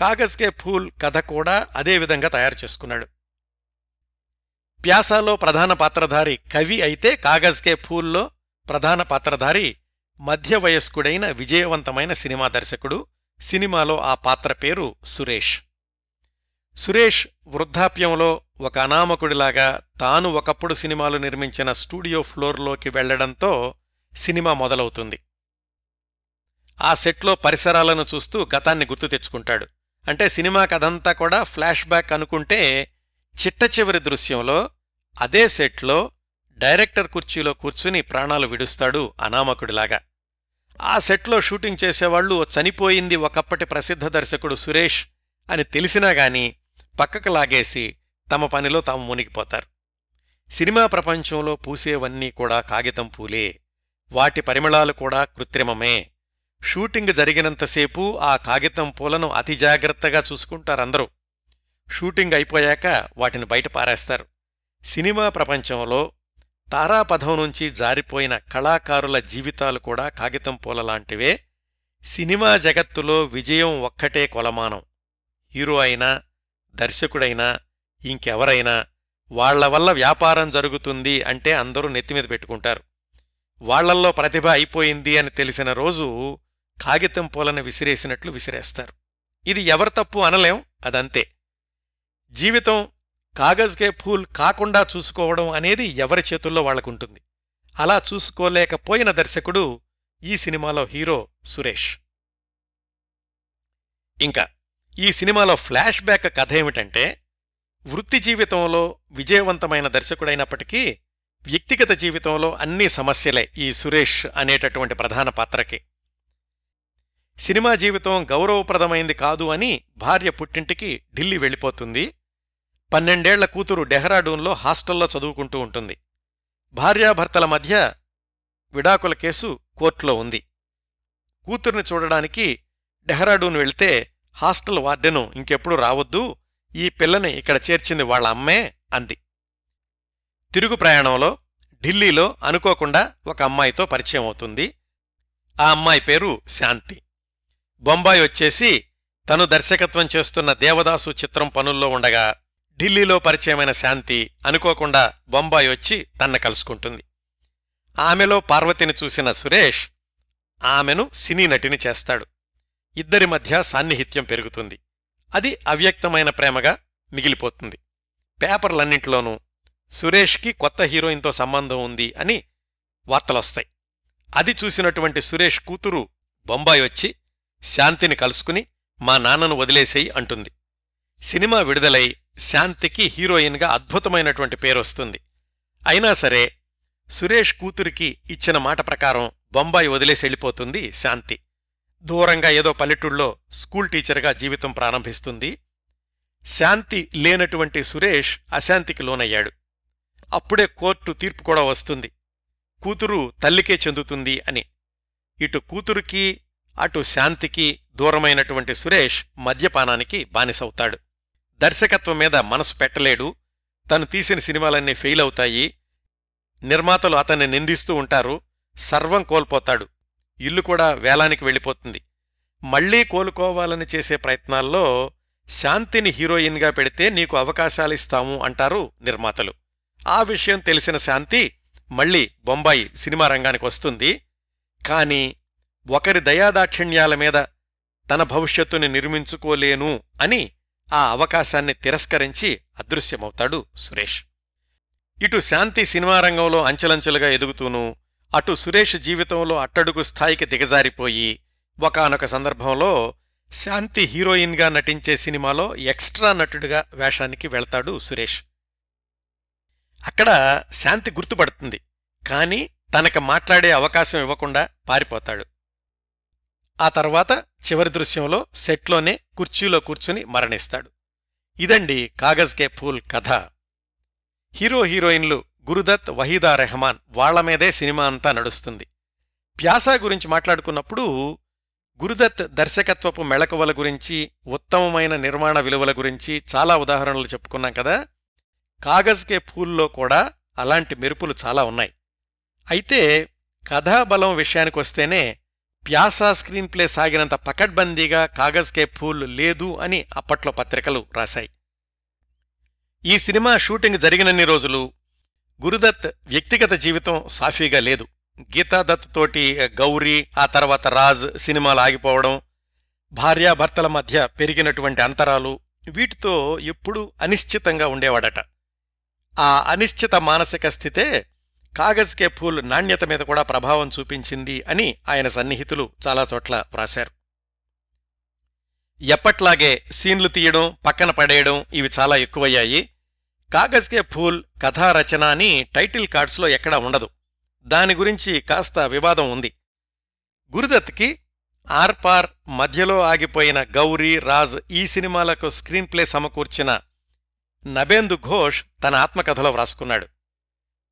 కాగజ్ కే ఫూల్ కథ కూడా అదేవిధంగా తయారు చేసుకున్నాడు. ప్యాసాలో ప్రధాన పాత్రధారి కవి అయితే కాగజ్ కే ఫూల్లో ప్రధాన పాత్రధారి మధ్య వయస్కుడైన విజయవంతమైన సినిమా దర్శకుడు సినిమాలో ఆ పాత్ర పేరు సురేష్. సురేష్ వృద్ధాప్యంలో ఒక అనామకుడిలాగా తాను ఒకప్పుడు సినిమాలు నిర్మించిన స్టూడియో ఫ్లోర్లోకి వెళ్ళడంతో సినిమా మొదలవుతుంది. ఆ సెట్లో పరిసరాలను చూస్తూ గతాన్ని గుర్తు తెచ్చుకుంటాడు. అంటే సినిమా కథంతా కూడా ఫ్లాష్ బ్యాక్ అనుకుంటే చిట్ట చివరి దృశ్యంలో అదే సెట్లో డైరెక్టర్ కుర్చీలో కూర్చుని ప్రాణాలు విడుస్తాడు అనామకుడిలాగా. ఆ సెట్లో షూటింగ్ చేసేవాళ్ళు చనిపోయింది ఒకప్పటి ప్రసిద్ధ దర్శకుడు సురేష్ అని తెలిసినా గాని పక్కకు లాగేసి తమ పనిలో తాము మునిగిపోతారు. సినిమా ప్రపంచంలో పూసేవన్నీ కూడా కాగితం పూలే. వాటి పరిమళాలు కూడా కృత్రిమమే. షూటింగ్ జరిగినంతసేపు ఆ కాగితం పూలను అతి జాగ్రత్తగా చూసుకుంటారందరూ. షూటింగ్ అయిపోయాక వాటిని బయట పారేస్తారు. సినిమా ప్రపంచంలో తారాపథం నుంచి జారిపోయిన కళాకారుల జీవితాలు కూడా కాగితం పూలలాంటివే సినిమా జగత్తులో విజయం ఒక్కటే కొలమానం. హీరో అయినా దర్శకుడైనా ఇంకెవరైనా వాళ్ళ వల్ల వ్యాపారం జరుగుతుంది అంటే అందరూ నెత్తిమీద పెట్టుకుంటారు. వాళ్ళల్లో ప్రతిభ అయిపోయింది అని తెలిసిన రోజు కాగితం పూలను విసిరేసినట్లు విసిరేస్తారు. ఇది ఎవరి తప్పు అనలేం అదంతే. జీవితం కాగజ్కే ఫూల్ కాకుండా చూసుకోవడం అనేది ఎవరి చేతుల్లో వాళ్ళకుంటుంది అలా చూసుకోలేకపోయిన దర్శకుడు ఈ సినిమాలో హీరో సురేష్. ఇంకా ఈ సినిమాలో ఫ్లాష్ బ్యాక్ కథ ఏమిటంటే వృత్తి జీవితంలో విజయవంతమైన దర్శకుడైనప్పటికీ వ్యక్తిగత జీవితంలో అన్ని సమస్యలే ఈ సురేష్ అనేటటువంటి ప్రధాన పాత్రకి. సినిమా జీవితం గౌరవప్రదమైంది కాదు అని భార్య పుట్టింటికి ఢిల్లీ వెళ్ళిపోతుంది. పన్నెండేళ్ళ కూతురు డెహ్రాడూన్లో హాస్టల్లో చదువుకుంటూ ఉంటుంది. భార్యాభర్తల మధ్య విడాకుల కేసు కోర్టులో ఉంది. కూతుర్ని చూడడానికి డెహ్రాడూన్ వెళ్తే హాస్టల్ వార్డెను ఇంకెప్పుడు రావద్దు ఈ పిల్లని ఇక్కడ చేర్చింది వాళ్ళ అమ్మే అంది. తిరుగు ప్రయాణంలో ఢిల్లీలో అనుకోకుండా ఒక అమ్మాయితో పరిచయం అవుతుంది. ఆ అమ్మాయి పేరు శాంతి. బొంబాయి వచ్చేసి తను దర్శకత్వం చేస్తున్న దేవదాసు చిత్రం పనుల్లో ఉండగా ఢిల్లీలో పరిచయమైన శాంతి అనుకోకుండా బొంబాయి వచ్చి తన్న కలుసుకుంటుంది. ఆమెలో పార్వతిని చూసిన సురేష్ ఆమెను సినీ నటిని చేస్తాడు. ఇద్దరి మధ్య సాన్నిహిత్యం పెరుగుతుంది. అది అవ్యక్తమైన ప్రేమగా మిగిలిపోతుంది. పేపర్లన్నింటిలోనూ సురేష్కి కొత్త హీరోయిన్తో సంబంధం ఉంది అని వార్తలొస్తాయి. అది చూసినటువంటి సురేష్ కూతురు బొంబాయి వచ్చి శాంతిని కలుసుకుని మా నాన్నను వదిలేసేయి అంటుంది. సినిమా విడుదలై శాంతికి హీరోయిన్గా అద్భుతమైనటువంటి పేరొస్తుంది. అయినా సరే సురేష్ కూతురికి ఇచ్చిన మాట ప్రకారం బొంబాయి వదిలేసి వెళ్ళిపోతుంది శాంతి. దూరంగా ఏదో పల్లెటూళ్ళలో స్కూల్ టీచర్గా జీవితం ప్రారంభిస్తుంది. శాంతి లేనటువంటి సురేష్ అశాంతికి లోనయ్యాడు. అప్పుడే కోర్టు తీర్పు కూడా వస్తుంది. కూతురు తల్లికే చెందుతుంది అని. ఇటు కూతురుకి అటు శాంతికి దూరమైనటువంటి సురేష్ మద్యపానానికి బానిసవుతాడు. దర్శకత్వం మీద మనసు పెట్టలేడు. తను తీసిన సినిమాలన్నీ ఫెయిల్ అవుతాయి. నిర్మాతలు అతన్ని నిందిస్తూ ఉంటారు. సర్వం కోల్పోతాడు. ఇల్లు కూడా వేలానికి వెళ్ళిపోతుంది. మళ్ళీ కోలుకోవాలని చేసే ప్రయత్నాల్లో శాంతిని హీరోయిన్గా పెడితే నీకు అవకాశాలిస్తాము అంటారు నిర్మాతలు. ఆ విషయం తెలిసిన శాంతి మళ్ళీ బొంబాయి సినిమా రంగానికి వస్తుంది. కాని ఒకరి దయాదాక్షిణ్యాల మీద తన భవిష్యత్తుని నిర్మించుకోలేను అని ఆ అవకాశాన్ని తిరస్కరించి అదృశ్యమవుతాడు సురేష్. ఇటు శాంతి సినిమా రంగంలో అంచెలంచెలుగా ఎదుగుతూను అటు సురేష్ జీవితంలో అట్టడుగు స్థాయికి దిగజారిపోయి ఒకనొక సందర్భంలో శాంతి హీరోయిన్గా నటించే సినిమాలో ఎక్స్ట్రా నటుడిగా వేషానికి వెళ్తాడు సురేష్. అక్కడ శాంతి గుర్తుపడుతుంది. కాని తనకు మాట్లాడే అవకాశం ఇవ్వకుండా పారిపోతాడు. ఆ తర్వాత చివరి దృశ్యంలో సెట్లోనే కుర్చీలో కూర్చుని మరణిస్తాడు. ఇదండి కాగజ్ కే ఫూల్ కథ. హీరో హీరోయిన్లు గురుదత్ వహీదా రెహమాన్ వాళ్ళ మీదే సినిమా అంతా నడుస్తుంది. ప్యాసా గురించి మాట్లాడుకున్నప్పుడు గురుదత్ దర్శకత్వపు మెళకువల గురించి ఉత్తమమైన నిర్మాణ విలువల గురించి చాలా ఉదాహరణలు చెప్పుకున్నాం కదా. కాగజ్ కే కూడా అలాంటి మెరుపులు చాలా ఉన్నాయి. అయితే కథాబలం విషయానికొస్తేనే ప్యాసా స్క్రీన్ ప్లే సాగినంత పకడ్బందీగా కాగజ్ కే ఫూల్ లేదు అని అప్పట్లో పత్రికలు రాశాయి. ఈ సినిమా షూటింగ్ జరిగినన్ని రోజులు గురుదత్ వ్యక్తిగత జీవితం సాఫీగా లేదు. గీతాదత్ తోటి గౌరీ ఆ తర్వాత రాజ్ సినిమాలు ఆగిపోవడం భార్యాభర్తల మధ్య పెరిగినటువంటి అంతరాలు వీటితో ఎప్పుడూ అనిశ్చితంగా ఉండేవాడట. ఆ అనిశ్చిత మానసిక స్థితే కాగజ్ కే ఫూల్ నాణ్యత మీద కూడా ప్రభావం చూపించింది అని ఆయన సన్నిహితులు చాలా చోట్ల వ్రాశారు. ఎప్పట్లాగే సీన్లు తీయడం పక్కన పడేయడం ఇవి చాలా ఎక్కువయ్యాయి. కాగజ్ కే ఫూల్ కథారచన అని టైటిల్ కార్డ్స్లో ఎక్కడా ఉండదు. దాని గురించి కాస్త వివాదం ఉంది. గురుదత్కి ఆర్పార్ మధ్యలో ఆగిపోయిన గౌరీ రాజ్ ఈ సినిమాలకు స్క్రీన్ప్లే సమకూర్చిన నబేందు ఘోష్ తన ఆత్మకథలో వ్రాసుకున్నాడు.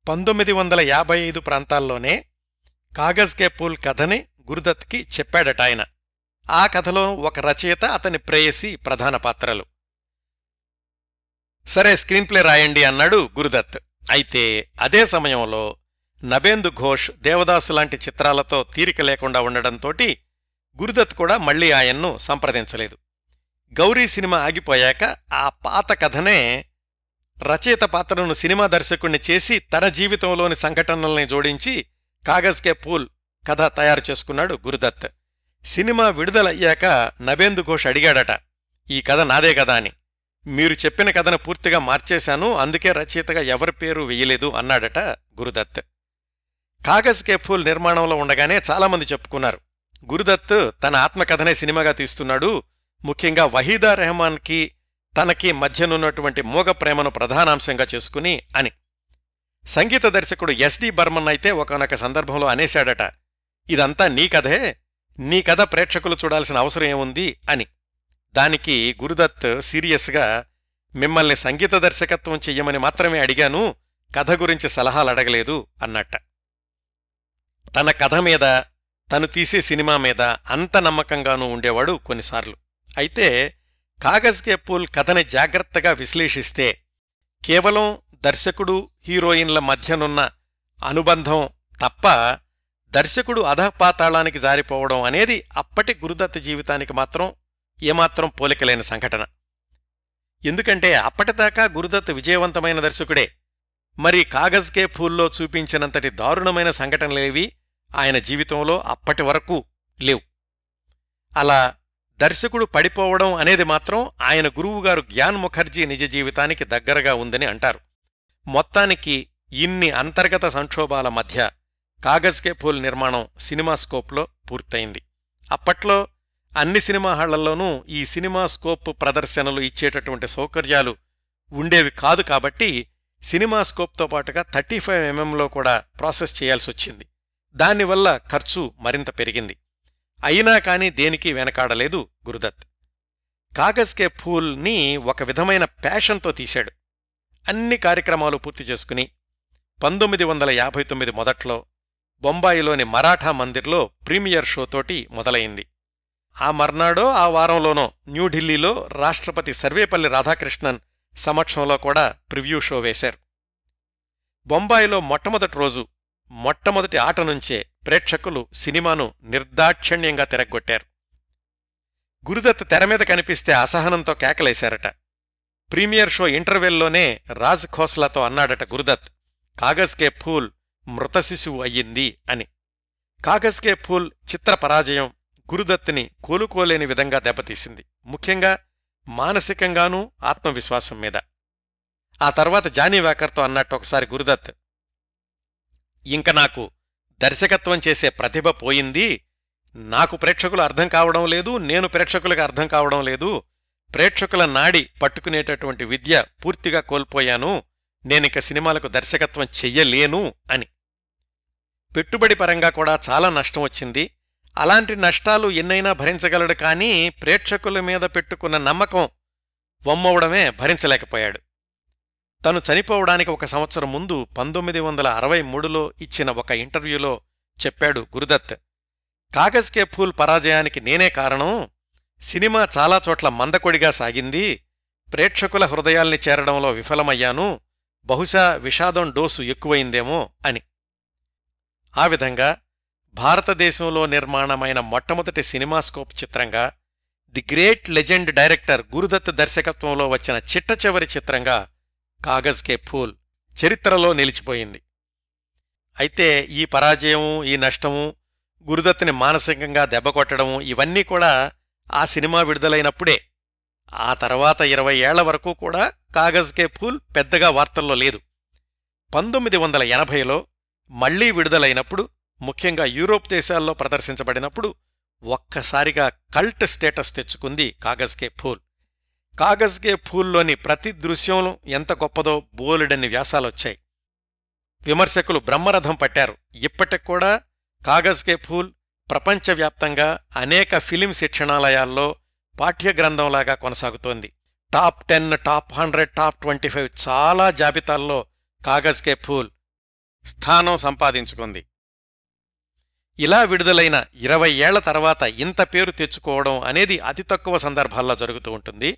పంతొమ్మిది వందల యాభై ఐదు ప్రాంతాల్లోనే కాగజ్ కే పూల్ కథని గురుదత్కి చెప్పాడట ఆయన. ఆ కథలో ఒక రచయిత అతని ప్రేయసి ప్రధాన పాత్రలు. సరే స్క్రీన్ప్లే రాయండి అన్నాడు గురుదత్. అయితే అదే సమయంలో నబేందు ఘోష్ దేవదాసు లాంటి చిత్రాలతో తీరిక లేకుండా ఉండడంతోటి గురుదత్ కూడా మళ్ళీ ఆయన్ను సంప్రదించలేదు. గౌరీ సినిమా ఆగిపోయాక ఆ పాత కథనే రచయిత పాత్రను సినిమా దర్శకుణ్ణి చేసి తన జీవితంలోని సంఘటనల్ని జోడించి కాగజ్ కే పూల్ కథ తయారు చేసుకున్నాడు గురుదత్. సినిమా విడుదలయ్యాక నబేందు ఘోష్ అడిగాడట ఈ కథ నాదే కదా అని. మీరు చెప్పిన కథను పూర్తిగా మార్చేశాను అందుకే రచయితగా ఎవరి పేరు వెయ్యలేదు అన్నాడట గురుదత్. కాగజ్ కే పూల్ నిర్మాణంలో ఉండగానే చాలామంది చెప్పుకున్నారు గురుదత్ తన ఆత్మకథనే సినిమాగా తీస్తున్నాడు ముఖ్యంగా వహీదా రెహమాన్కి తనకి మధ్యనున్నటువంటి మూగ ప్రేమను ప్రధానాంశంగా చేసుకుని అని. సంగీత దర్శకుడు ఎస్డి బర్మన్ అయితే ఒకనొక సందర్భంలో అనేశాడట ఇదంతా నీ కథే? నీ కథ ప్రేక్షకులు చూడాల్సిన అవసరం ఏముంది? అని. దానికి గురుదత్ సీరియస్గా మిమ్మల్ని సంగీత దర్శకత్వం చెయ్యమని మాత్రమే అడిగాను కథ గురించి సలహాలు అడగలేదు అన్నట్ట. తన కథ మీద తను తీసే సినిమా మీద అంత నమ్మకంగానూ ఉండేవాడు కొన్నిసార్లు. అయితే కాగజ్కే పూల్ కథని జాగ్రత్తగా విశ్లేషిస్తే కేవలం దర్శకుడు హీరోయిన్ల మధ్యనున్న అనుబంధం తప్ప దర్శకుడు అధపాతాళానికి జారిపోవడం అనేది అప్పటి గురుదత్త జీవితానికి మాత్రం ఏమాత్రం పోలికలేని సంఘటన. ఎందుకంటే అప్పటిదాకా గురుదత్ విజయవంతమైన దర్శకుడే. మరి కాగజ్ కే ఫూల్లో చూపించినంతటి దారుణమైన సంఘటనలేవి ఆయన జీవితంలో అప్పటి వరకు లేవు. అలా దర్శకుడు పడిపోవడం అనేది మాత్రం ఆయన గురువుగారు జ్ఞాన్ ముఖర్జీ నిజ జీవితానికి దగ్గరగా ఉందని అంటారు. మొత్తానికి ఇన్ని అంతర్గత సంక్షోభాల మధ్య కాగజ్ కే ఫూల్ నిర్మాణం సినిమా స్కోప్లో పూర్తయింది. అప్పట్లో అన్ని సినిమా హాళ్ళలోనూ ఈ సినిమా స్కోప్ ప్రదర్శనలు ఇచ్చేటటువంటి సౌకర్యాలు ఉండేవి కాదు కాబట్టి సినిమా స్కోప్తో పాటుగా థర్టీ ఫైవ్ ఎంఎంలో కూడా ప్రాసెస్ చేయాల్సొచ్చింది దానివల్ల ఖర్చు మరింత పెరిగింది. అయినా కాని దేనికి వెనకాడలేదు గురుదత్. కాగజ్ కే ఫూల్ని ఒక విధమైన ప్యాషన్తో తీశాడు. అన్ని కార్యక్రమాలు పూర్తి చేసుకుని పంతొమ్మిది వందల యాభై తొమ్మిది మొదట్లో బొంబాయిలోని మరాఠా మందిర్లో ప్రీమియర్ షోతోటి మొదలైంది. ఆ మర్నాడో ఆ వారంలోనో న్యూఢిల్లీలో రాష్ట్రపతి సర్వేపల్లి రాధాకృష్ణన్ సమక్షంలో కూడా ప్రివ్యూ షో వేశారు. బొంబాయిలో మొట్టమొదటి రోజు మొట్టమొదటి ఆట నుంచే ప్రేక్షకులు సినిమాను నిర్దాక్షిణ్యంగా తిరగొట్టారు గురుదత్ తెరమీద కనిపిస్తే అసహనంతో కేకలేశారట. ప్రీమియర్ షో ఇంటర్వెల్లోనే రాజ్ ఖోస్లాతో అన్నాడట గురుదత్ కాగజ్ కే ఫూల్ మృత శిశువు అయ్యింది అని. కాగజ్ కే ఫూల్ చిత్ర పరాజయం గురుదత్తుని కోలుకోలేని విధంగా దెబ్బతీసింది. ముఖ్యంగా మానసికంగానూ ఆత్మవిశ్వాసం మీద. ఆ తర్వాత జానీ వాకర్తో అన్నట్టు ఒకసారి గురుదత్ ఇంక నాకు దర్శకత్వం చేసే ప్రతిభ పోయింది. నాకు ప్రేక్షకులు అర్థం కావడం లేదు నేను ప్రేక్షకులకు అర్థం కావడం లేదు. ప్రేక్షకుల నాడి పట్టుకునేటటువంటి విద్య పూర్తిగా కోల్పోయాను. నేనిక సినిమాలకు దర్శకత్వం చెయ్యలేను అని. పెట్టుబడి పరంగా కూడా చాలా నష్టం వచ్చింది. అలాంటి నష్టాలు ఎన్నైనా భరించగలడు కానీ ప్రేక్షకుల మీద పెట్టుకున్న నమ్మకం వమ్మవడమే భరించలేకపోయాడు. తను చనిపోవడానికి ఒక సంవత్సరం ముందు పంతొమ్మిది వందల అరవై మూడులో ఇచ్చిన ఒక ఇంటర్వ్యూలో చెప్పాడు గురుదత్ కాగజ్ కే ఫూల్ పరాజయానికి నేనే కారణం. సినిమా చాలా చోట్ల మందకొడిగా సాగింది. ప్రేక్షకుల హృదయాల్ని చేరడంలో విఫలమయ్యాను. బహుశా విషాదం డోసు ఎక్కువైందేమో అని. ఆ విధంగా భారతదేశంలో నిర్మాణమైన మొట్టమొదటి సినిమాస్కోప్ చిత్రంగా the great legend director Guru Dutt దర్శకత్వంలో వచ్చిన చిట్ట చివరి చిత్రంగా కాగజ్ కే ఫూల్ చరిత్రలో నిలిచిపోయింది. అయితే ఈ పరాజయము ఈ నష్టము గురుదత్తుని మానసికంగా దెబ్బకొట్టడము ఇవన్నీ కూడా ఆ సినిమా విడుదలైనప్పుడే. ఆ తర్వాత ఇరవై ఏళ్ళ వరకు కూడా కాగజ్ కే ఫూల్ పెద్దగా వార్తల్లో లేదు. పంతొమ్మిది వందల ఎనభైలో మళ్ళీ విడుదలైనప్పుడు ముఖ్యంగా యూరోప్ దేశాల్లో ప్రదర్శించబడినప్పుడు ఒక్కసారిగా కల్ట్ స్టేటస్ తెచ్చుకుంది కాగజ్ కే ఫూల్ కాగజ్ పూల్లోని ప్రతి దృశ్యం ఎంత గొప్పదో బోలెడన్ని వ్యాసాలొచ్చాయి. విమర్శకులు బ్రహ్మరథం పట్టారు. ఇప్పటికూడా కాగజ్ కే ఫూల్ ప్రపంచవ్యాప్తంగా అనేక ఫిలిం శిక్షణాలయాల్లో పాఠ్యగ్రంథంలాగా కొనసాగుతోంది. Top ten top hundred top twenty five చాలా జాబితాల్లో కాగజ్కే ఫూల్ స్థానం సంపాదించుకుంది. ఇలా విడుదలైన ఇరవై ఏళ్ళ తర్వాత ఇంత పేరు తెచ్చుకోవడం అనేది అతి తక్కువ సందర్భాల్లో జరుగుతూ ఉంటుంది.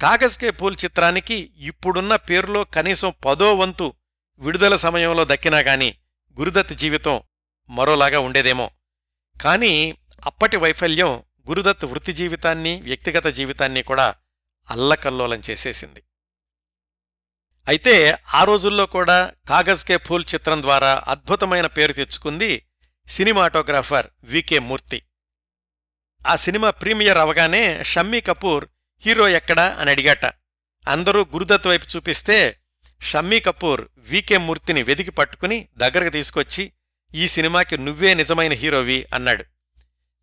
కాగజ్ కే చిత్రానికి ఇప్పుడున్న పేరులో కనీసం పదో వంతు విడుదల సమయంలో దక్కినా గాని గురుదత్ జీవితం మరోలాగా ఉండేదేమో. కాని అప్పటి వైఫల్యం గురుదత్ వృత్తి జీవితాన్ని వ్యక్తిగత జీవితాన్ని కూడా అల్లకల్లోలం చేసేసింది. అయితే ఆ రోజుల్లో కూడా కాగజ్ కే ఫూల్ చిత్రం ద్వారా అద్భుతమైన పేరు తెచ్చుకుంది సినిమాటోగ్రాఫర్ వికే మూర్తి. ఆ సినిమా ప్రీమియర్ అవగానే షమ్మీ కపూర్ హీరో ఎక్కడా అని అడిగాట. అందరూ గురుదత్ వైపు చూపిస్తే షమ్మీ కపూర్ వికే మూర్తిని వెదికి పట్టుకుని దగ్గరకు తీసుకొచ్చి ఈ సినిమాకి నువ్వే నిజమైన హీరోవి అన్నాడు.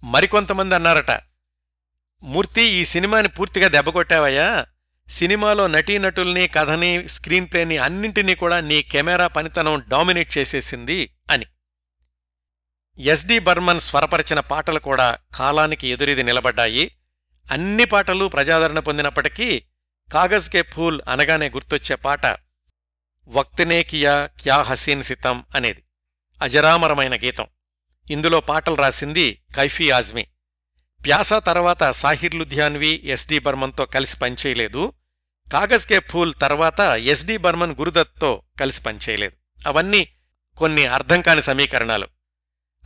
మరికొంతమంది అన్నారట. మూర్తి ఈ సినిమాని పూర్తిగా దెబ్బకొట్టావయ్యా సినిమాలో నటీనటుల్ని కథని స్క్రీన్ ప్లేని అన్నింటినీ కూడా నీ కెమెరా పనితనం డామినేట్ చేసేసింది అని. ఎస్డి బర్మన్ స్వరపరిచిన పాటలు కూడా కాలానికి ఎదురిది నిలబడ్డాయి. అన్ని పాటలు ప్రజాదరణ పొందినప్పటికీ కాగజ్ కే ఫూల్ అనగానే గుర్తొచ్చే పాట వక్తనే కియా క్యా హసీన్ సితం అనేది. అజరామరమైన గీతం. ఇందులో పాటలు రాసింది కైఫీ ఆజ్మీ. ప్యాసా తర్వాత సాహిర్ లుధియాన్వి ఎస్డి బర్మన్తో కలిసి పనిచేయలేదు. కాగజ్ కే ఫూల్ తర్వాత ఎస్డి బర్మన్ గురుదత్తో కలిసి పనిచేయలేదు. అవన్నీ కొన్ని అర్థం కాని సమీకరణాలు.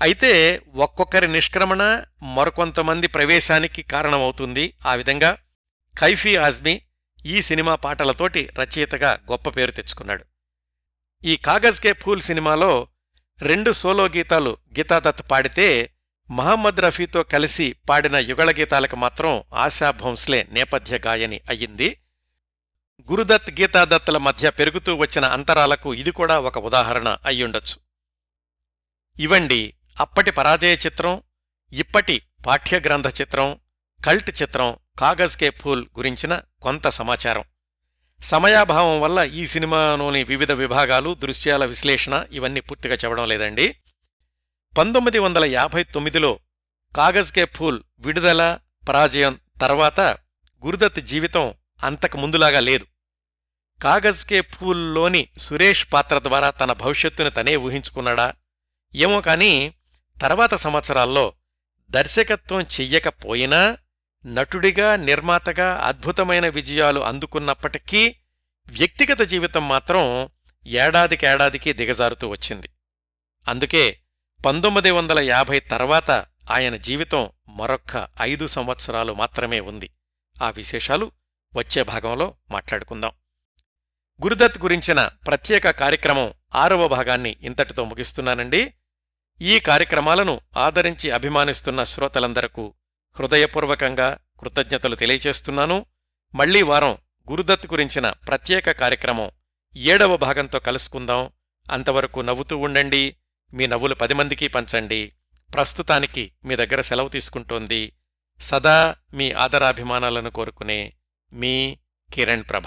అయితే ఒక్కొక్కరి నిష్క్రమణ మరికొంతమంది ప్రవేశానికి కారణమవుతుంది. ఆ విధంగా కైఫీ ఆజ్మీ ఈ సినిమా పాటలతోటి రచయితగా గొప్ప పేరు తెచ్చుకున్నాడు. ఈ కాగజ్ కే ఫూల్ సినిమాలో రెండు సోలో గీతాలు గీతాదత్ పాడితే మహమ్మద్ రఫీతో కలిసి పాడిన యుగళ గీతాలకు మాత్రం ఆశా భోంస్లే నేపథ్య గాయని అయ్యింది. గురుదత్ గీతాదత్తుల మధ్య పెరుగుతూ వచ్చిన అంతరాలకు ఇది కూడా ఒక ఉదాహరణ అయ్యుండొచ్చు. ఇవండి అప్పటి పరాజయ చిత్రం ఇప్పటి పాఠ్యగ్రంథ చిత్రం కల్ట్ చిత్రం కాగజ్ కే ఫూల్ గురించిన కొంత సమాచారం. సమయాభావం వల్ల ఈ సినిమాలోని వివిధ విభాగాలు దృశ్యాల విశ్లేషణ ఇవన్నీ పూర్తిగా చెప్పడం లేదండి. పంతొమ్మిది వందల యాభై తొమ్మిదిలో కాగజ్ కే ఫూల్ విడుదల పరాజయం తర్వాత గురుదత్ జీవితం అంతకు ముందులాగా లేదు. కాగజ్ కే ఫూల్లోని సురేష్ పాత్ర ద్వారా తన భవిష్యత్తును తనే ఊహించుకున్నాడా? ఏమో కాని తర్వాత సంవత్సరాల్లో దర్శకత్వం చెయ్యకపోయినా నటుడిగా నిర్మాతగా అద్భుతమైన విజయాలు అందుకున్నప్పటికీ వ్యక్తిగత జీవితం మాత్రం ఏడాదికేడాదికి దిగజారుతూ వచ్చింది. అందుకే పంతొమ్మిది వందల యాభై తర్వాత ఆయన జీవితం మరొక్క ఐదు సంవత్సరాలు మాత్రమే ఉంది. ఆ విశేషాలు వచ్చే భాగంలో మాట్లాడుకుందాం. గురుదత్ గురించిన ప్రత్యేక కార్యక్రమం ఆరవ భాగాన్ని ఇంతటితో ముగిస్తున్నానండి. ఈ కార్యక్రమాలను ఆదరించి అభిమానిస్తున్న శ్రోతలందరకు హృదయపూర్వకంగా కృతజ్ఞతలు తెలియచేస్తున్నాను. మళ్ళీ వారం గురుదత్ గురించిన ప్రత్యేక కార్యక్రమం ఏడవ భాగంతో కలుసుకుందాం. అంతవరకు నవ్వుతూ ఉండండి. మీ నవ్వులు పది మందికి పంచండి. ప్రస్తుతానికి మీ దగ్గర సెలవు తీసుకుంటోంది. సదా మీ ఆదరాభిమానాలను కోరుకునే మీ కిరణ్ ప్రభ.